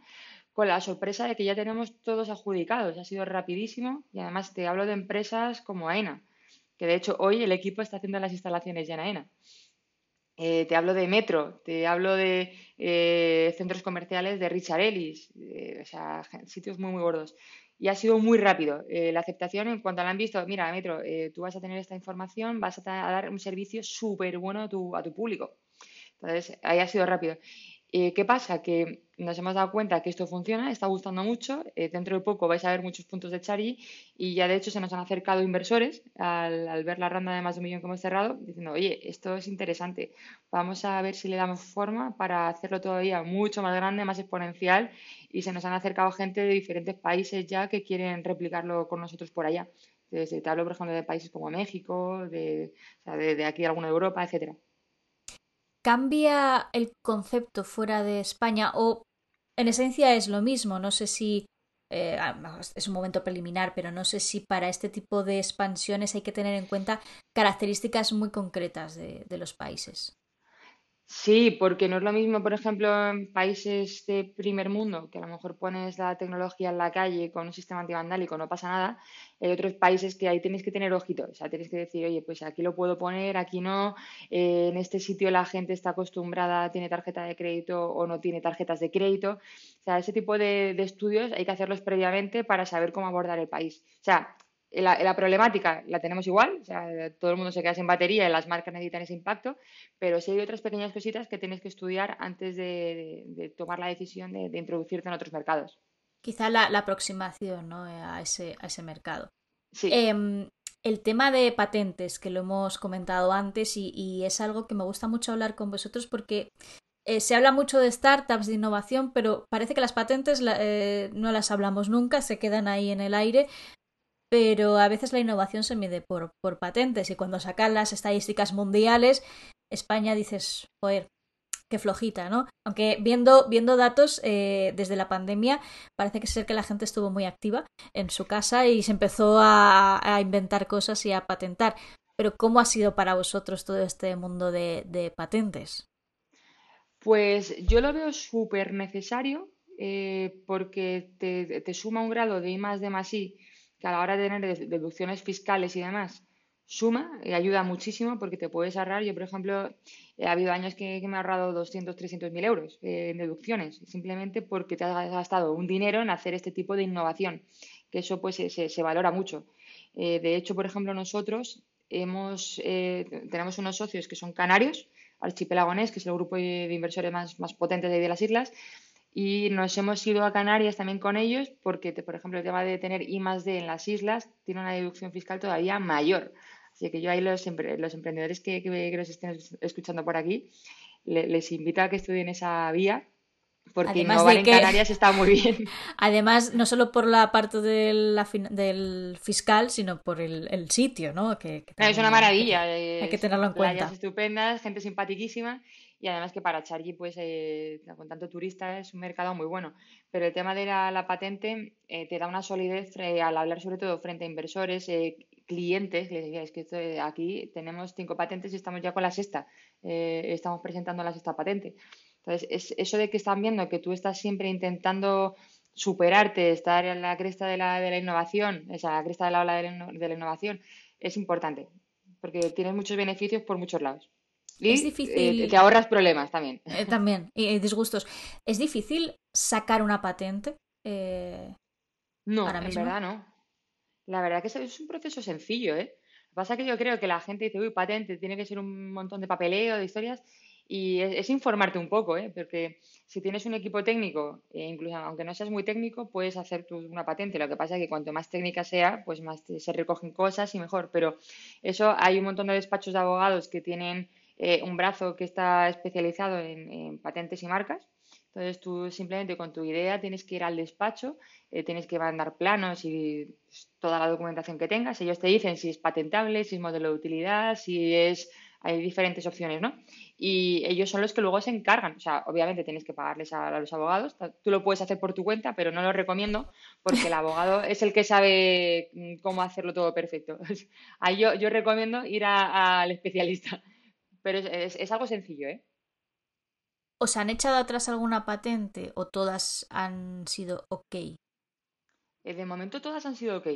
con la sorpresa de que ya tenemos todos adjudicados. Ha sido rapidísimo y además te hablo de empresas como AENA, que de hecho hoy el equipo está haciendo las instalaciones ya en AENA. Eh, te hablo de Metro, te hablo de eh, centros comerciales de Richard Ellis, eh, o sea, sitios muy, muy gordos. Y ha sido muy rápido. la aceptación, en cuanto la han visto, mira, Metro, tú vas a tener esta información, vas a, dar un servicio súper bueno a tu, a tu público. Entonces, ahí ha sido rápido. Eh, ¿Qué pasa? Que nos hemos dado cuenta que esto funciona, está gustando mucho. Eh, dentro de poco vais a ver muchos puntos de Chari y ya de hecho se nos han acercado inversores al, ver la ronda de más de un millón que hemos cerrado, diciendo, oye, esto es interesante. Vamos a ver si le damos forma para hacerlo todavía mucho más grande, más exponencial. Y se nos han acercado gente de diferentes países ya que quieren replicarlo con nosotros por allá. Desde, te hablo, por ejemplo, de países como México, de, de, aquí, alguna de Europa, etcétera. ¿Cambia el concepto fuera de España o en esencia es lo mismo? No sé si eh, es un momento preliminar, pero no sé si para este tipo de expansiones hay que tener en cuenta características muy concretas de los países. Sí, porque no es lo mismo, por ejemplo, en países de primer mundo, que a lo mejor pones la tecnología en la calle con un sistema antivandálico, no pasa nada. Hay otros países que ahí tienes que tener ojito, o sea, tienes que decir, oye, pues aquí lo puedo poner, aquí no, eh, en este sitio la gente está acostumbrada, tiene tarjeta de crédito o no tiene tarjetas de crédito. O sea, ese tipo de, de estudios hay que hacerlos previamente para saber cómo abordar el país. O sea, la, problemática la tenemos igual, o sea, todo el mundo se queda sin batería y las marcas necesitan ese impacto, pero sí hay otras pequeñas cositas que tienes que estudiar antes de, tomar la decisión de, introducirte en otros mercados. Quizá la, aproximación a, ese, a ese mercado. Sí. Em, el tema de patentes, que lo hemos comentado antes y, es algo que me gusta mucho hablar con vosotros porque eh, se habla mucho de startups, de innovación, pero parece que las patentes eh, no las hablamos nunca, se quedan ahí en el aire pero a veces la innovación se mide por, patentes y cuando sacan las estadísticas mundiales, España dices, joder, que flojita, ¿no? Aunque viendo, viendo datos eh, desde la pandemia, parece que ser que la gente estuvo muy activa en su casa y se empezó a, inventar cosas y a patentar. Pero ¿cómo ha sido para vosotros todo este mundo de, patentes? Pues yo lo veo súper necesario eh, porque te, suma un grado de I más de más I que a la hora de tener deducciones fiscales y demás, suma y ayuda muchísimo porque te puedes ahorrar. Yo, por ejemplo, ha habido años que, me he ahorrado 200, 300 mil euros en deducciones, simplemente porque te has gastado un dinero en hacer este tipo de innovación, que eso pues se, valora mucho. Eh, de hecho, por ejemplo, nosotros hemos, eh, tenemos unos socios que son canarios, Archipelagonés, que es el grupo de inversores más, más potente de las islas, y nos hemos ido a Canarias también con ellos porque, por ejemplo, el tema de tener I más D en las islas tiene una deducción fiscal todavía mayor. Así que yo ahí los, los emprendedores que, que, nos estén escuchando por aquí, les invito a que estudien esa vía porque Además innovar en Canarias está muy bien. Además, no solo por la parte del, del fiscal, sino por el, sitio, ¿no? Que, es una maravilla. Hay que, tenerlo en cuenta. estupendas, gente simpaticísima y además que para Chargy, pues eh, con tanto turista, es un mercado muy bueno. Pero el tema de la, patente eh, te da una solidez al hablar sobre todo frente a inversores, eh, clientes, les decía, es que aquí tenemos cinco patentes y estamos ya con la sexta, estamos presentando la sexta patente. Entonces, es eso de que están viendo que tú estás siempre intentando superarte, estar en la cresta de la, de la innovación, esa la cresta de la ola de la, de la innovación, es importante, porque tienes muchos beneficios por muchos lados. Y es difícil. Eh, te ahorras problemas también. Eh, también, y disgustos. ¿Es difícil sacar una patente? Eh, no, en verdad no. La verdad que es un proceso sencillo, ¿eh? Lo que pasa es que yo creo que la gente dice, uy, patente, tiene que ser un montón de papeleo, de historias, y es, informarte un poco, ¿eh? Porque si tienes un equipo técnico, incluso aunque no seas muy técnico, puedes hacer una patente. Lo que pasa es que cuanto más técnica sea, pues más se recogen cosas y mejor. Pero eso hay un montón de despachos de abogados que tienen eh, un brazo que está especializado en, patentes y marcas. Entonces tú simplemente con tu idea tienes que ir al despacho, eh, tienes que mandar planos y toda la documentación que tengas. Ellos te dicen si es patentable, si es modelo de utilidad, si es... Hay diferentes opciones, ¿no? Y ellos son los que luego se encargan. O sea, obviamente tienes que pagarles a, los abogados. Tú lo puedes hacer por tu cuenta, pero no lo recomiendo porque el abogado es el que sabe mm, cómo hacerlo todo perfecto. Ahí yo, yo recomiendo ir al especialista. Pero es, algo sencillo, ¿eh? ¿Os han echado atrás alguna patente o todas han sido ok? Eh, de momento todas han sido ok.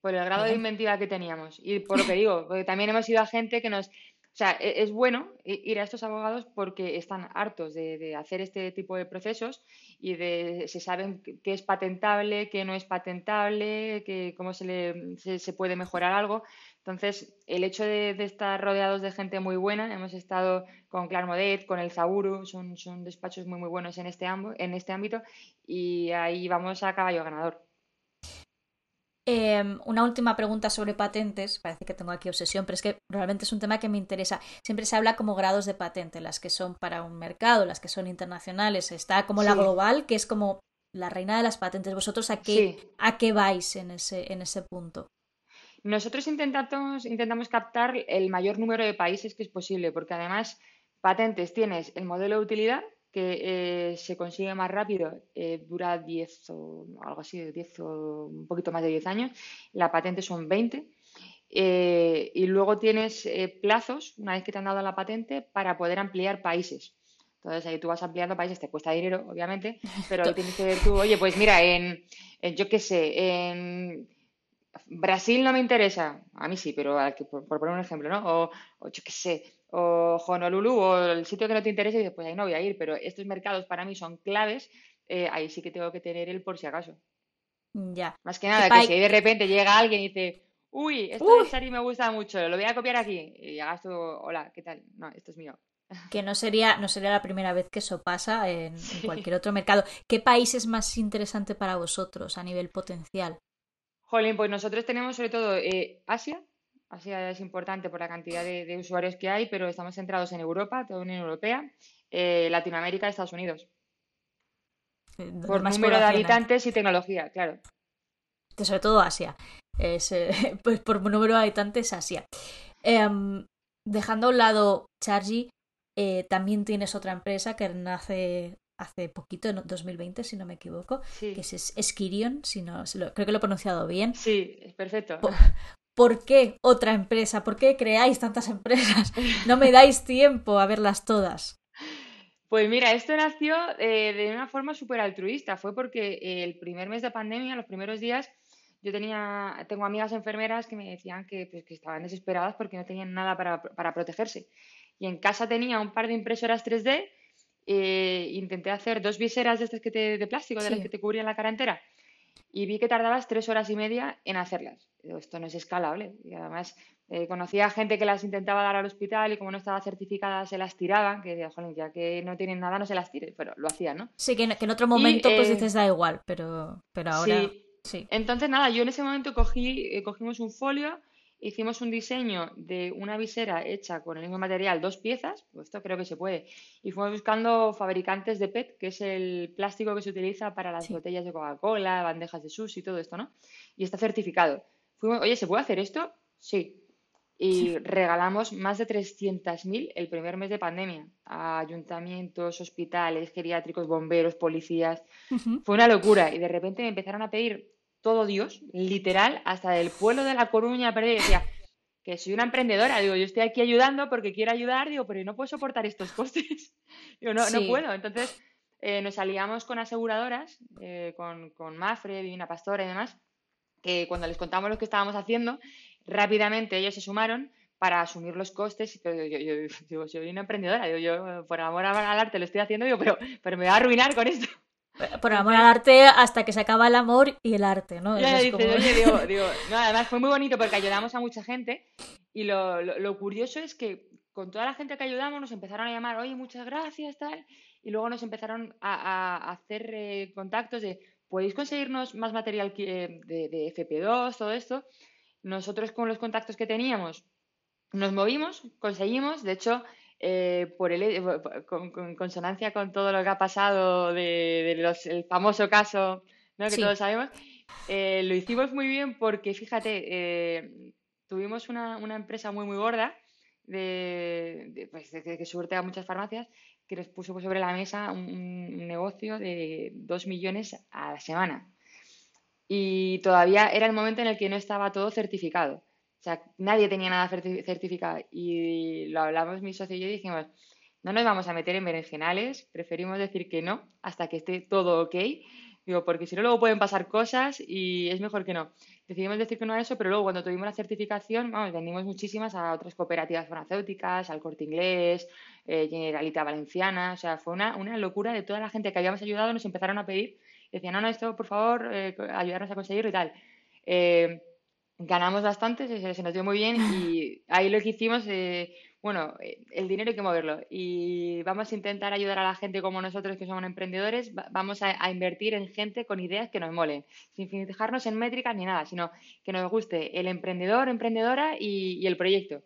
Por el grado de inventiva que teníamos. Y por lo que digo, porque también hemos ido a gente que nos. O sea, e, es bueno ir a estos abogados porque están hartos de, hacer este tipo de procesos y de se saben qué es patentable, qué no es patentable, que, cómo se, le, se puede mejorar algo. Entonces, el hecho de, estar rodeados de gente muy buena, hemos estado con Clarmodet, con el Zauru, son, son despachos muy muy buenos en este, en este ámbito y ahí vamos a caballo ganador. Em, una última pregunta sobre patentes. Parece que tengo aquí obsesión, pero es que realmente es un tema que me interesa. Siempre se habla como grados de patente, las que son para un mercado, las que son internacionales. Está como la global, que es como la reina de las patentes. ¿Vosotros a qué, a qué vais en ese, en ese punto? Nosotros intentamos, intentamos captar el mayor número de países que es posible, porque además patentes tienes el modelo de utilidad que eh, se consigue más rápido, eh, dura 10 o algo así, 10 o un poquito más de 10 años, la patente son 20. Eh, y luego tienes plazos, una vez que te han dado la patente, para poder ampliar países. Entonces ahí tú vas ampliando países, te cuesta dinero, obviamente, pero tienes que ver tú, oye, pues mira, en, en yo qué sé, en Brasil no me interesa, a mí sí, pero por, poner un ejemplo, ¿no? O, yo qué sé, o Honolulu, o el sitio que no te interesa y después pues ahí no voy a ir, pero estos mercados para mí son claves, eh, ahí sí que tengo que tener el por si acaso. Ya. Más que nada, que si de repente llega alguien y dice, uy, esto de Sari me gusta mucho, lo voy a copiar aquí, y hagas tú, hola, ¿qué tal? No, esto es mío. Que no sería, no sería la primera vez que eso pasa en, en cualquier otro mercado. ¿Qué país es más interesante para vosotros a nivel potencial? Jolín, pues nosotros tenemos sobre todo eh, Asia. Asia es importante por la cantidad de, usuarios que hay, pero estamos centrados en Europa, toda la Unión Europea, eh, Latinoamérica, Estados Unidos. Eh, por número de habitantes y tecnología, claro. Sobre todo Asia. pues por número de habitantes, Asia. Em, dejando a un lado Chargy, Eh, también tienes otra empresa que nace hace poquito, en 2020, si no me equivoco, que es Esquirion, si no, creo que lo he pronunciado bien. Sí, es perfecto. ¿Por, qué otra empresa? ¿Por qué creáis tantas empresas? No me dais tiempo a verlas todas. Pues mira, esto nació eh, de una forma súper altruista. Fue porque el primer mes de pandemia, los primeros días, yo tenía, tengo amigas enfermeras que me decían que, pues, que estaban desesperadas porque no tenían nada para, para, protegerse. Y en casa tenía un par de impresoras 3D. Eh, intenté hacer dos viseras de estas que te, de plástico, de las que te cubrían la cara entera. Y vi que tardabas tres horas y media en hacerlas. esto no es escalable. Y además eh, conocía gente que las intentaba dar al hospital y como no estaba certificada se las tiraban, que decía, joder, ya que no tienen nada no se las tire, pero lo hacían, ¿no? Sí, que, en otro momento pues eh, dices da igual, pero, pero ahora... Sí. Entonces, nada, yo en ese momento cogí, eh, cogimos un folio, hicimos un diseño de una visera hecha con el mismo material, dos piezas, pues esto creo que se puede, y fuimos buscando fabricantes de PET, que es el plástico que se utiliza para las botellas de Coca-Cola, bandejas de sushi y todo esto, ¿no? Y está certificado. Fuimos, Oye, ¿se puede hacer esto? Sí. Y regalamos más de 300.000 el primer mes de pandemia a ayuntamientos, hospitales, geriátricos, bomberos, policías. Fue una locura. Y de repente me empezaron a pedir todo Dios, literal, hasta del pueblo de La Coruña, pero decía que soy una emprendedora, digo, yo estoy aquí ayudando porque quiero ayudar, digo, pero no puedo soportar estos costes, digo, no, no puedo, entonces eh, nos aliamos con aseguradoras, eh, con, con Mafre, Divina Pastora y demás, que cuando les contamos lo que estábamos haciendo, rápidamente ellos se sumaron para asumir los costes. Pero yo, yo, digo, soy una emprendedora, digo, yo por amor al arte lo estoy haciendo, digo, pero, pero me va a arruinar con esto. Por amor al arte hasta que se acaba el amor y el arte, ¿no? Ya, digo, digo, no, además fue muy bonito porque ayudamos a mucha gente y lo, lo, curioso es que con toda la gente que ayudamos nos empezaron a llamar, oye, muchas gracias, tal, y luego nos empezaron a, hacer eh, contactos de, ¿podéis conseguirnos más material de, de FP2, todo esto? Nosotros con los contactos que teníamos nos movimos, conseguimos, de hecho, eh, por el, eh, con, consonancia con todo lo que ha pasado de, los, el famoso caso que todos sabemos, eh, lo hicimos muy bien porque, fíjate, tuvimos una, una, empresa muy, muy gorda de, pues, que suerte a muchas farmacias que nos puso sobre la mesa un, negocio de 2 millones a la semana. Y todavía era el momento en el que no estaba todo certificado. O sea, nadie tenía nada certificado. Y lo hablamos mi socio y yo y dijimos, no nos vamos a meter en berenjenales, preferimos decir que no hasta que esté todo ok. Digo, porque si no, luego pueden pasar cosas y es mejor que no. Decidimos decir que no a eso, pero luego cuando tuvimos la certificación, vamos, vendimos muchísimas a otras cooperativas farmacéuticas, al Corte Inglés, eh, Generalita Valenciana. O sea, fue una, una locura de toda la gente que habíamos ayudado, nos empezaron a pedir. Decían, no, no, esto, por favor, eh, ayudarnos a conseguirlo y tal. Eh, ganamos bastante, se, nos dio muy bien y ahí lo que hicimos, eh, bueno, eh, el dinero hay que moverlo y vamos a intentar ayudar a la gente como nosotros que somos emprendedores, vamos a, invertir en gente con ideas que nos molen, sin fijarnos en métricas ni nada, sino que nos guste el emprendedor, emprendedora y el proyecto.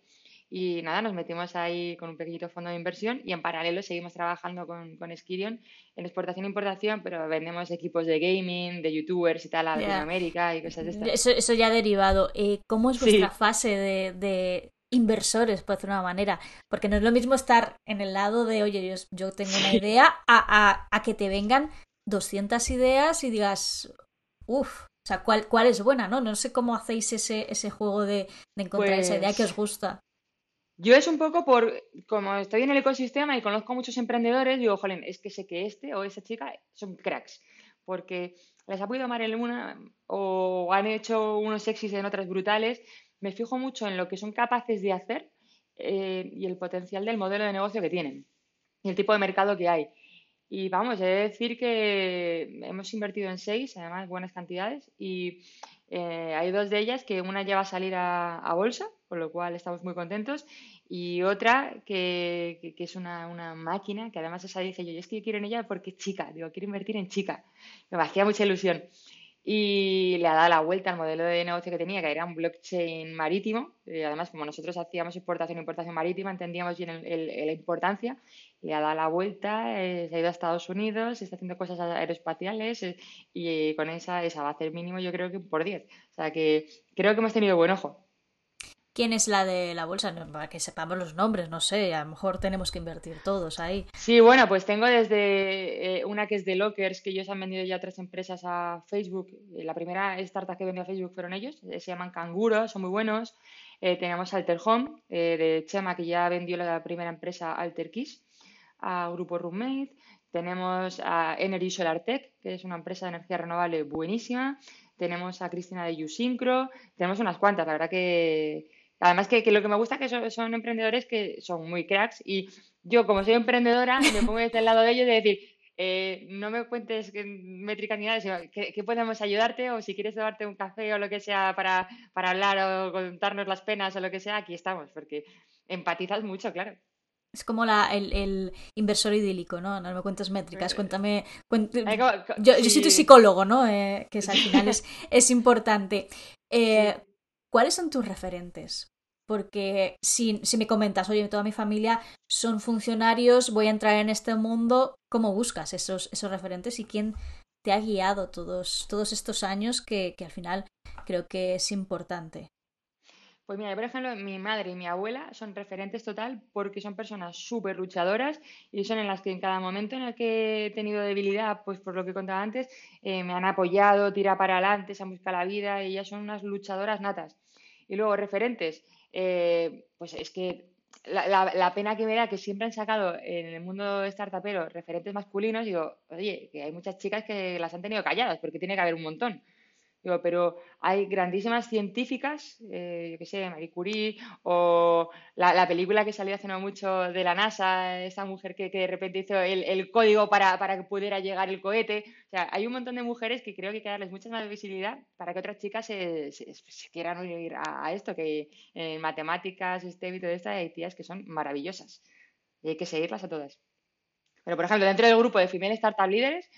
Y nada, nos metimos ahí con un pequeñito fondo de inversión y en paralelo seguimos trabajando con, con Skirion en exportación e importación, pero vendemos equipos de gaming, de youtubers y tal a Latinoamérica y cosas de estas. Eso, eso ya ha derivado. Eh, ¿Cómo es vuestra fase de, de, inversores, por decirlo de una manera? Porque no es lo mismo estar en el lado de, oye, yo, yo tengo una idea, a, a, a, que te vengan 200 ideas y digas, uff. O sea, ¿cuál, ¿cuál es buena? ¿no? no sé cómo hacéis ese, ese juego de, de encontrar esa idea que os pues gusta. Yo es un poco por, como estoy en el ecosistema y conozco muchos emprendedores, digo, jolín, es que sé que este o esa chica son cracks, porque les ha podido amar en una o han hecho unos sexys en otras brutales. Me fijo mucho en lo que son capaces de hacer eh, y el potencial del modelo de negocio que tienen y el tipo de mercado que hay. Y vamos, he de decir que hemos invertido en seis, además buenas cantidades, y eh, hay dos de ellas que una lleva a salir a, bolsa, con lo cual estamos muy contentos, y otra que, que, es una, una, máquina, que además esa dice yo, yo es que yo quiero en ella porque es chica, digo, quiero invertir en chica. Me hacía mucha ilusión y le ha dado la vuelta al modelo de negocio que tenía, que era un blockchain marítimo. Y además, como nosotros hacíamos importación e importación marítima, entendíamos bien la importancia. Le ha dado la vuelta, eh, se ha ido a Estados Unidos, está haciendo cosas aeroespaciales eh, y con esa, esa va a hacer mínimo yo creo que por 10. O sea que creo que hemos tenido buen ojo. ¿Quién es la de la bolsa? para que sepamos los nombres, no sé, a lo mejor tenemos que invertir todos ahí. Sí, bueno, pues tengo desde eh, una que es de Lockers, que ellos han vendido ya tres empresas a Facebook. Eh, la primera startup que vendió a Facebook fueron ellos, eh, se llaman Canguro, son muy buenos. tenemos Alter Home, de Chema, que ya vendió la primera empresa Alter Keys a Grupo Roommate. Tenemos a Energy Solar Tech, que es una empresa de energía renovable buenísima. Tenemos a Cristina de Usincro. Tenemos unas cuantas, la verdad que Además que, lo que me gusta es que son, emprendedores que son muy cracks y yo como soy emprendedora me pongo desde el lado de ellos de decir, eh, no me cuentes métricas ni nada, sino que, podemos ayudarte o si quieres tomarte un café o lo que sea para, hablar o contarnos las penas o lo que sea, aquí estamos, porque empatizas mucho, claro. Es como la, el, inversor idílico, ¿no? No me cuentes métricas, cuéntame... yo, soy tu psicólogo, ¿no? Eh, que al final es, es importante. Eh, ¿cuáles son tus referentes? Porque si, si, me comentas, oye, toda mi familia son funcionarios, voy a entrar en este mundo, ¿cómo buscas esos, esos referentes y quién te ha guiado todos, todos estos años que, que al final creo que es importante? Pues mira, por ejemplo, mi madre y mi abuela son referentes total porque son personas súper luchadoras y son en las que en cada momento en el que he tenido debilidad, pues por lo que contaba antes, eh, me han apoyado, tira para adelante, se han buscado la vida y ellas son unas luchadoras natas. Y luego referentes, eh, pues es que la, pena que me da que siempre han sacado en el mundo startupero referentes masculinos, digo, oye, que hay muchas chicas que las han tenido calladas porque tiene que haber un montón pero hay grandísimas científicas, eh, yo qué sé, Marie Curie, o la, película que salió hace no mucho de la NASA, esa mujer que, de repente hizo el, código para, que pudiera llegar el cohete. O sea, hay un montón de mujeres que creo que hay que darles mucha más visibilidad para que otras chicas se, quieran unir a, esto, que en matemáticas, STEM y todo esto hay tías que son maravillosas. Y hay que seguirlas a todas. Pero, por ejemplo, dentro del grupo de Female Startup Leaders,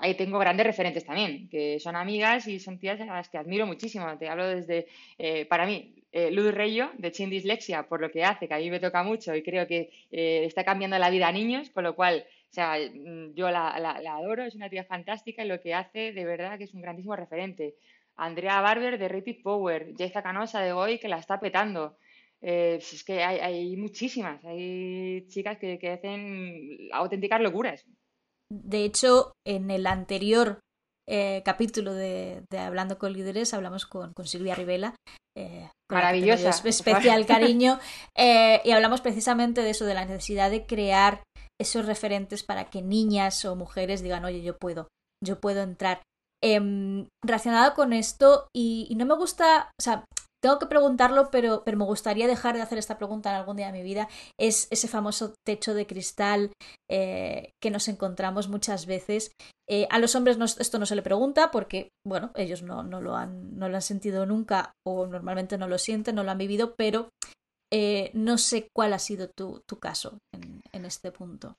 ahí tengo grandes referentes también, que son amigas y son tías a las que admiro muchísimo. Te hablo desde, eh, para mí, eh, Luz Reyo, de Chin Dislexia, por lo que hace, que a mí me toca mucho y creo que eh, está cambiando la vida a niños, con lo cual, o sea, mm, yo la, adoro, es una tía fantástica y lo que hace, de verdad, que es un grandísimo referente. Andrea Barber, de Rapid Power, Jaiza Canosa, de Goy, que la está petando. es que hay, muchísimas, hay chicas que, que hacen auténticas locuras. De hecho, en el anterior eh, capítulo de, Hablando con Líderes hablamos con, Silvia Rivela. Eh, Maravillosa. Especial cariño. Eh, y hablamos precisamente de eso, de la necesidad de crear esos referentes para que niñas o mujeres digan, oye, yo puedo, yo puedo entrar. Eh, relacionado con esto, y, y, no me gusta, o sea, tengo que preguntarlo, pero, me gustaría dejar de hacer esta pregunta en algún día de mi vida. Es ese famoso techo de cristal eh, que nos encontramos muchas veces. Eh, a los hombres esto no se le pregunta porque, bueno, ellos no, lo han, no lo han sentido nunca o normalmente no lo sienten, no lo han vivido, pero eh, no sé cuál ha sido tu, caso en este punto.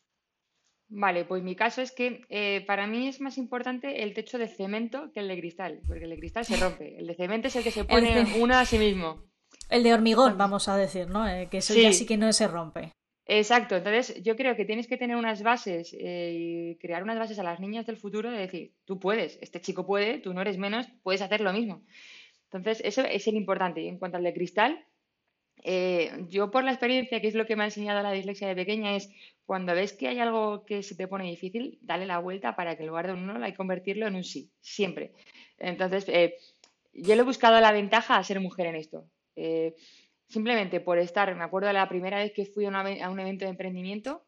Vale, pues mi caso es que eh, para mí es más importante el techo de cemento que el de cristal, porque el de cristal se rompe. El de cemento es el que se pone uno a sí mismo. El de hormigón, vamos a decir, ¿no? Eh, que eso ya sí que no se rompe. Exacto, entonces yo creo que tienes que tener unas bases eh, y crear unas bases a las niñas del futuro de decir, tú puedes, este chico puede, tú no eres menos, puedes hacer lo mismo. Entonces, eso es el importante. Y en cuanto al de cristal, yo por la experiencia, que es lo que me ha enseñado la dislexia de pequeña, es cuando ves que hay algo que se te pone difícil, dale la vuelta para que en lugar de un no, hay que convertirlo en un sí, siempre. Entonces, eh, yo le he buscado la ventaja a ser mujer en esto. Eh, simplemente por estar, me acuerdo la primera vez que fui a, un evento de emprendimiento,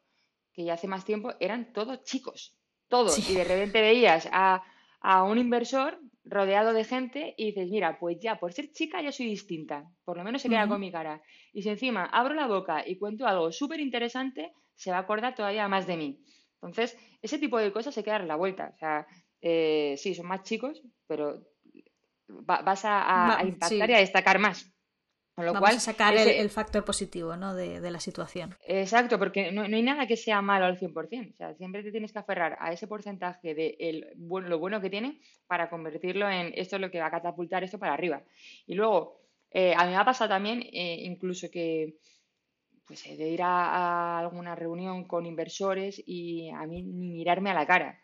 que ya hace más tiempo, eran todos chicos, todos. Y de repente veías a, a un inversor rodeado de gente y dices, mira, pues ya, por ser chica ya soy distinta, por lo menos se queda con mi cara. Y si encima abro la boca y cuento algo súper interesante, se va a acordar todavía más de mí. Entonces, ese tipo de cosas hay que dar la vuelta. O sea, eh, sí, son más chicos, pero vas a, impactar y a destacar más. Con lo cual, a sacar el, factor positivo ¿no? de, la situación. Exacto, porque no, hay nada que sea malo al 100%. O sea, siempre te tienes que aferrar a ese porcentaje de lo bueno que tiene para convertirlo en esto es lo que va a catapultar esto para arriba. Y luego, eh, a mí me ha pasado también eh, incluso que pues de ir a, alguna reunión con inversores y a mí ni mirarme a la cara.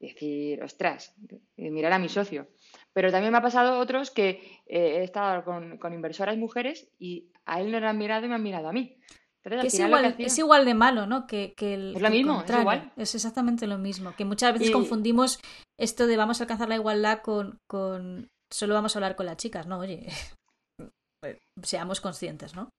Decir, ostras, mirar a mi socio. Pero también me ha pasado otros que eh, he estado con, con, inversoras mujeres y a él no le han mirado y me han mirado a mí. es, igual, es igual de malo, ¿no? Que, el, es lo mismo, es igual. Es exactamente lo mismo. Que muchas veces confundimos esto de vamos a alcanzar la igualdad con, con solo vamos a hablar con las chicas, ¿no? Oye, seamos conscientes, ¿no?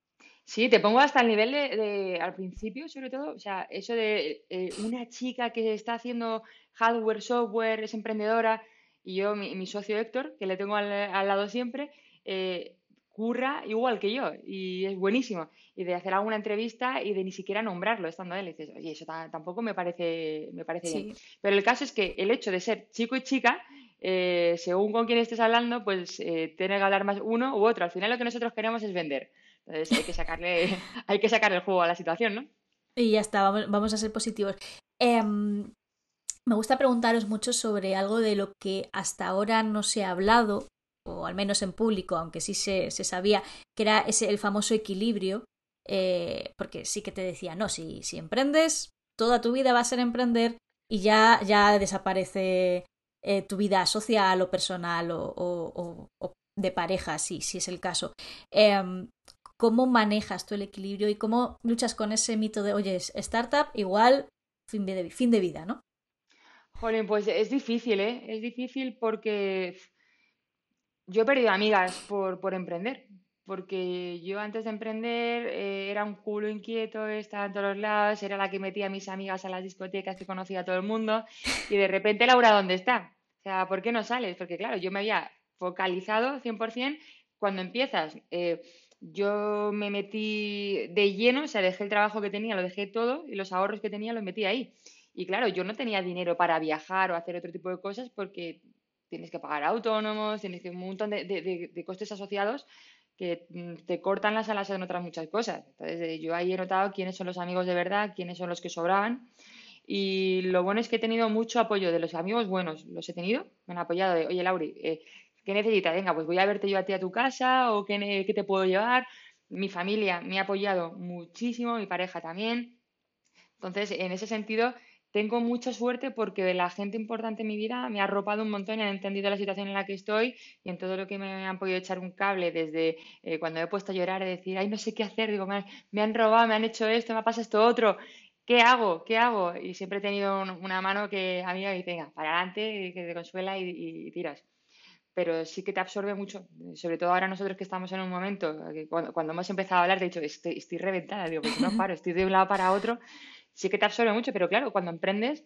Sí, te pongo hasta el nivel de, al principio, sobre todo, o sea, eso de eh, una chica que está haciendo hardware, software, es emprendedora, y yo, mi, socio Héctor, que le tengo al, lado siempre, eh, curra igual que yo, y es buenísimo. Y de hacer alguna entrevista y de ni siquiera nombrarlo estando él, y dices, oye, eso tampoco me parece, me parece bien. Pero el caso es que el hecho de ser chico y chica eh, según con quién estés hablando, pues eh, tiene que hablar más uno u otro. Al final lo que nosotros queremos es vender. Entonces hay que sacarle, hay que sacar el juego a la situación, ¿no? Y ya está, vamos, a ser positivos. Em, me gusta preguntaros mucho sobre algo de lo que hasta ahora no se ha hablado, o al menos en público, aunque sí se, sabía, que era ese, el famoso equilibrio, eh, porque sí que te decía, no, si, si emprendes, toda tu vida va a ser emprender y ya, ya desaparece eh, tu vida social o personal o, de pareja, si, si es el caso. Em, ¿Cómo manejas tú el equilibrio y cómo luchas con ese mito de, oye, startup igual fin de, fin de vida, ¿no? Jolín, pues es difícil, ¿eh? Es difícil porque yo he perdido amigas por, por emprender. Porque yo antes de emprender eh, era un culo inquieto, estaba en todos lados, era la que metía a mis amigas a las discotecas que conocía a todo el mundo. Y de repente, Laura, ¿dónde está? O sea, ¿por qué no sales? Porque claro, yo me había focalizado 100% cuando empiezas. Eh, yo me metí de lleno, o sea, dejé el trabajo que tenía, lo dejé todo y los ahorros que tenía los metí ahí. Y claro, yo no tenía dinero para viajar o hacer otro tipo de cosas porque tienes que pagar autónomos, tienes que un montón de, costes asociados que mm, te cortan las alas en otras muchas cosas. Entonces, eh, yo ahí he notado quiénes son los amigos de verdad, quiénes son los que sobraban y lo bueno es que he tenido mucho apoyo de los amigos buenos, los he tenido, me han apoyado de, oye Lauri, eh, ¿qué necesitas? Venga, pues voy a verte yo a ti a tu casa o qué, qué te puedo llevar. Mi familia me ha apoyado muchísimo, mi pareja también. Entonces, en ese sentido, tengo mucha suerte porque la gente importante en mi vida me ha arropado un montón y han entendido la situación en la que estoy y en todo lo que me han podido echar un cable desde eh, cuando me he puesto a llorar y decir, ay, no sé qué hacer, digo, me, han robado, me han hecho esto, me pasa esto otro, ¿qué hago? ¿Qué hago? Y siempre he tenido una mano que a mí me dice, venga, para adelante, que te consuela y, tiras. Pero sí que te absorbe mucho, sobre todo ahora nosotros que estamos en un momento, que cuando, hemos empezado a hablar, de hecho, estoy, estoy reventada, digo, pues no paro, estoy de un lado para otro, sí que te absorbe mucho, pero claro, cuando emprendes,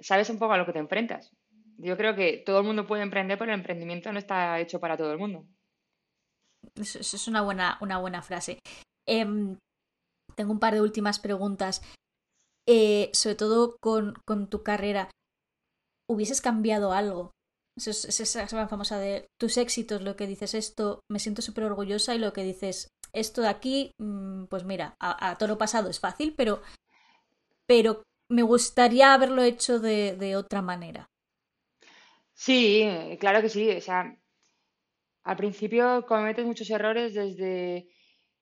sabes un poco a lo que te enfrentas. Yo creo que todo el mundo puede emprender, pero el emprendimiento no está hecho para todo el mundo. Eso, es una buena, una buena frase. Em, tengo un par de últimas preguntas. Eh, sobre todo con, con, tu carrera, ¿hubieses cambiado algo? Es, es esa famosa de tus éxitos, lo que dices esto, me siento súper orgullosa y lo que dices, esto de aquí, mm, pues mira, a, a, toro pasado es fácil, pero, pero me gustaría haberlo hecho de, de otra manera. Sí, claro que sí. O sea, al principio cometes muchos errores desde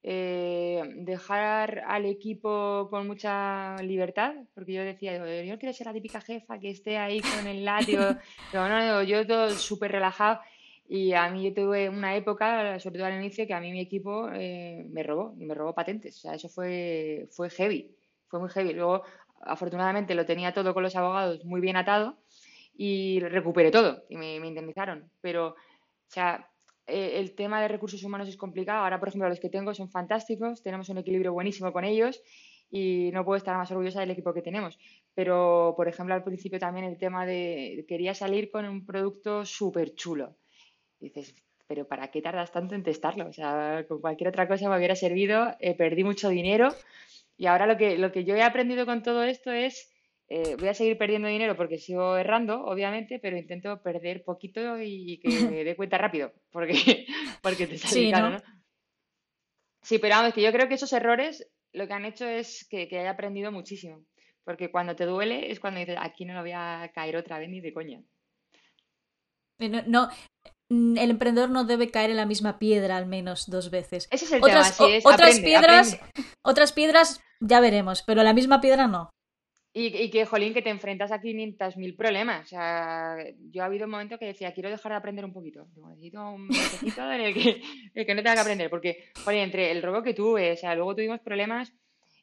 eh, dejar al equipo con mucha libertad, porque yo decía, yo no quiero ser la típica jefa que esté ahí con el látigo, pero no, yo todo súper relajado. Y a mí yo tuve una época, sobre todo al inicio, que a mí mi equipo eh, me robó, y me robó patentes. O sea, eso fue, fue heavy, fue muy heavy. Luego, afortunadamente, lo tenía todo con los abogados muy bien atado y recuperé todo y me, indemnizaron. Pero, o sea, eh, el tema de recursos humanos es complicado. Ahora, por ejemplo, los que tengo son fantásticos, tenemos un equilibrio buenísimo con ellos y no puedo estar más orgullosa del equipo que tenemos. Pero, por ejemplo, al principio también el tema de quería salir con un producto súper chulo. Dices, pero ¿para qué tardas tanto en testarlo? O sea, con cualquier otra cosa me hubiera servido, eh, perdí mucho dinero y ahora lo que, lo que yo he aprendido con todo esto es eh, voy a seguir perdiendo dinero porque sigo errando, obviamente, pero intento perder poquito y que me dé cuenta rápido, porque, porque te sale sí, ¿no? Sí, pero vamos, que yo creo que esos errores lo que han hecho es que, que haya aprendido muchísimo. Porque cuando te duele es cuando dices, aquí no lo voy a caer otra vez ni de coña. No, no, mm, el emprendedor no debe caer en la misma piedra al menos dos veces. Ese es el otras, tema, otras piedras, otras piedras ya veremos, pero la misma piedra no. Y, que, jolín, que te enfrentas a 500.000 problemas. O sea, yo ha habido un momento que decía, quiero dejar de aprender un poquito. Necesito un momentito en el que, el que no tenga que aprender. Porque, jolín, entre el robo que tuve, o sea, luego tuvimos problemas,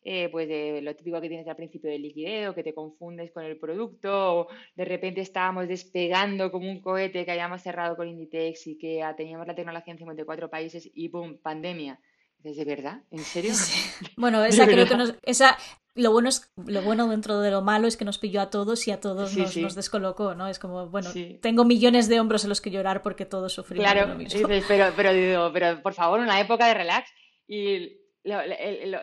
eh, pues de lo típico que tienes al principio del liquideo, que te confundes con el producto, o de repente estábamos despegando como un cohete que hayamos cerrado con Inditex y que teníamos la tecnología en 54 países y ¡pum! pandemia. ¿De verdad? ¿En serio? Bueno, esa creo que nos, esa, lo bueno es lo bueno dentro de lo malo es que nos pilló a todos y a todos nos, nos, descolocó, ¿no? Es como, bueno, tengo millones de hombros en los que llorar porque todos sufrimos claro, lo mismo. pero, pero, digo, pero por favor, una época de relax. Y lo,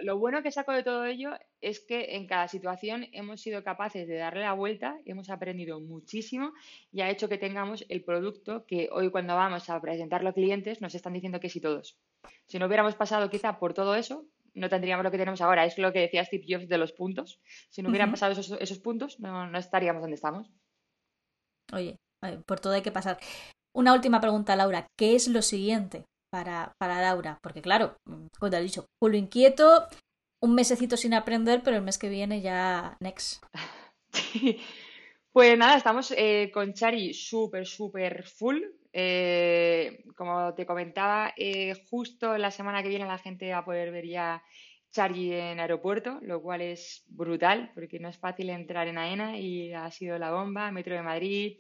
lo, bueno que saco de todo ello es que en cada situación hemos sido capaces de darle la vuelta, hemos aprendido muchísimo y ha hecho que tengamos el producto que hoy cuando vamos a presentarlo a clientes nos están diciendo que sí todos. Si no hubiéramos pasado quizá por todo eso, no tendríamos lo que tenemos ahora. Es lo que decía Steve Jobs de los puntos. Si no hubieran pasado esos, puntos, no, estaríamos donde estamos. Oye, por todo hay que pasar. Una última pregunta, Laura. ¿Qué es lo siguiente para, para Laura? Porque claro, como te he dicho, culo inquieto, un mesecito sin aprender, pero el mes que viene ya next. Pues nada, estamos eh, con Chari súper, súper full. Eh, como te comentaba, eh, justo la semana que viene la gente va a poder ver ya Chari en aeropuerto, lo cual es brutal porque no es fácil entrar en AENA y ha sido la bomba, Metro de Madrid,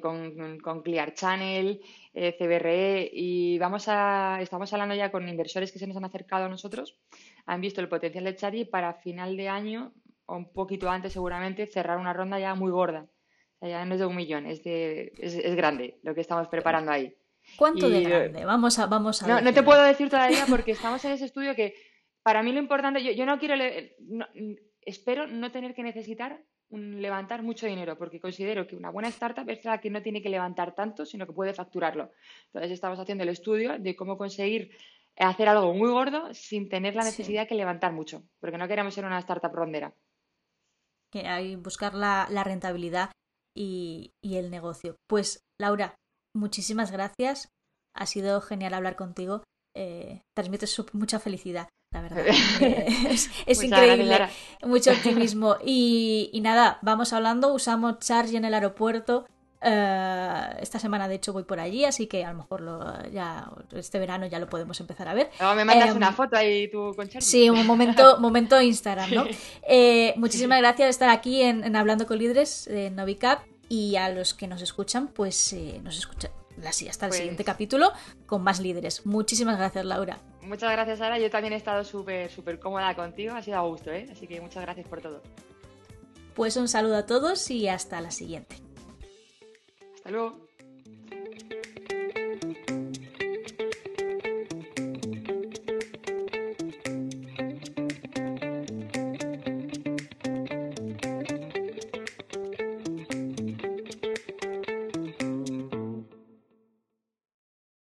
con, con, Clear Channel, CBRE y vamos a, estamos hablando ya con inversores que se nos han acercado a nosotros, han visto el potencial de Chari para final de año o un poquito antes seguramente, cerrar una ronda ya muy gorda. ya no es de un millón, es, de, es, grande lo que estamos preparando ahí. ¿Cuánto de grande? Vamos a, vamos a no, no, te puedo decir todavía porque estamos en ese estudio que para mí lo importante, yo, yo no quiero, espero no tener que necesitar un, levantar mucho dinero porque considero que una buena startup es la que no tiene que levantar tanto, sino que puede facturarlo. Entonces estamos haciendo el estudio de cómo conseguir hacer algo muy gordo sin tener la necesidad de que levantar mucho, porque no queremos ser una startup rondera que hay buscar la, rentabilidad y, el negocio. Pues Laura, muchísimas gracias. Ha sido genial hablar contigo. Eh, transmites mucha felicidad, la verdad. Eh, es, increíble, mucho optimismo. Y, y, nada, vamos hablando, usamos Charge en el aeropuerto. Eh, esta semana, de hecho, voy por allí, así que a lo mejor lo, ya este verano ya lo podemos empezar a ver. me mandas em, una foto ahí tú con Charlie. Sí, un momento, momento Instagram, ¿no? Eh, muchísimas gracias por estar aquí en, Hablando con Líderes de Novicap y a los que nos escuchan, pues eh, nos escuchan así hasta el pues siguiente capítulo con más líderes. Muchísimas gracias, Laura. Muchas gracias, Sara. Yo también he estado súper, súper cómoda contigo. Ha sido a gusto, ¿eh? Así que muchas gracias por todo. Pues un saludo a todos y hasta la siguiente. Hasta luego.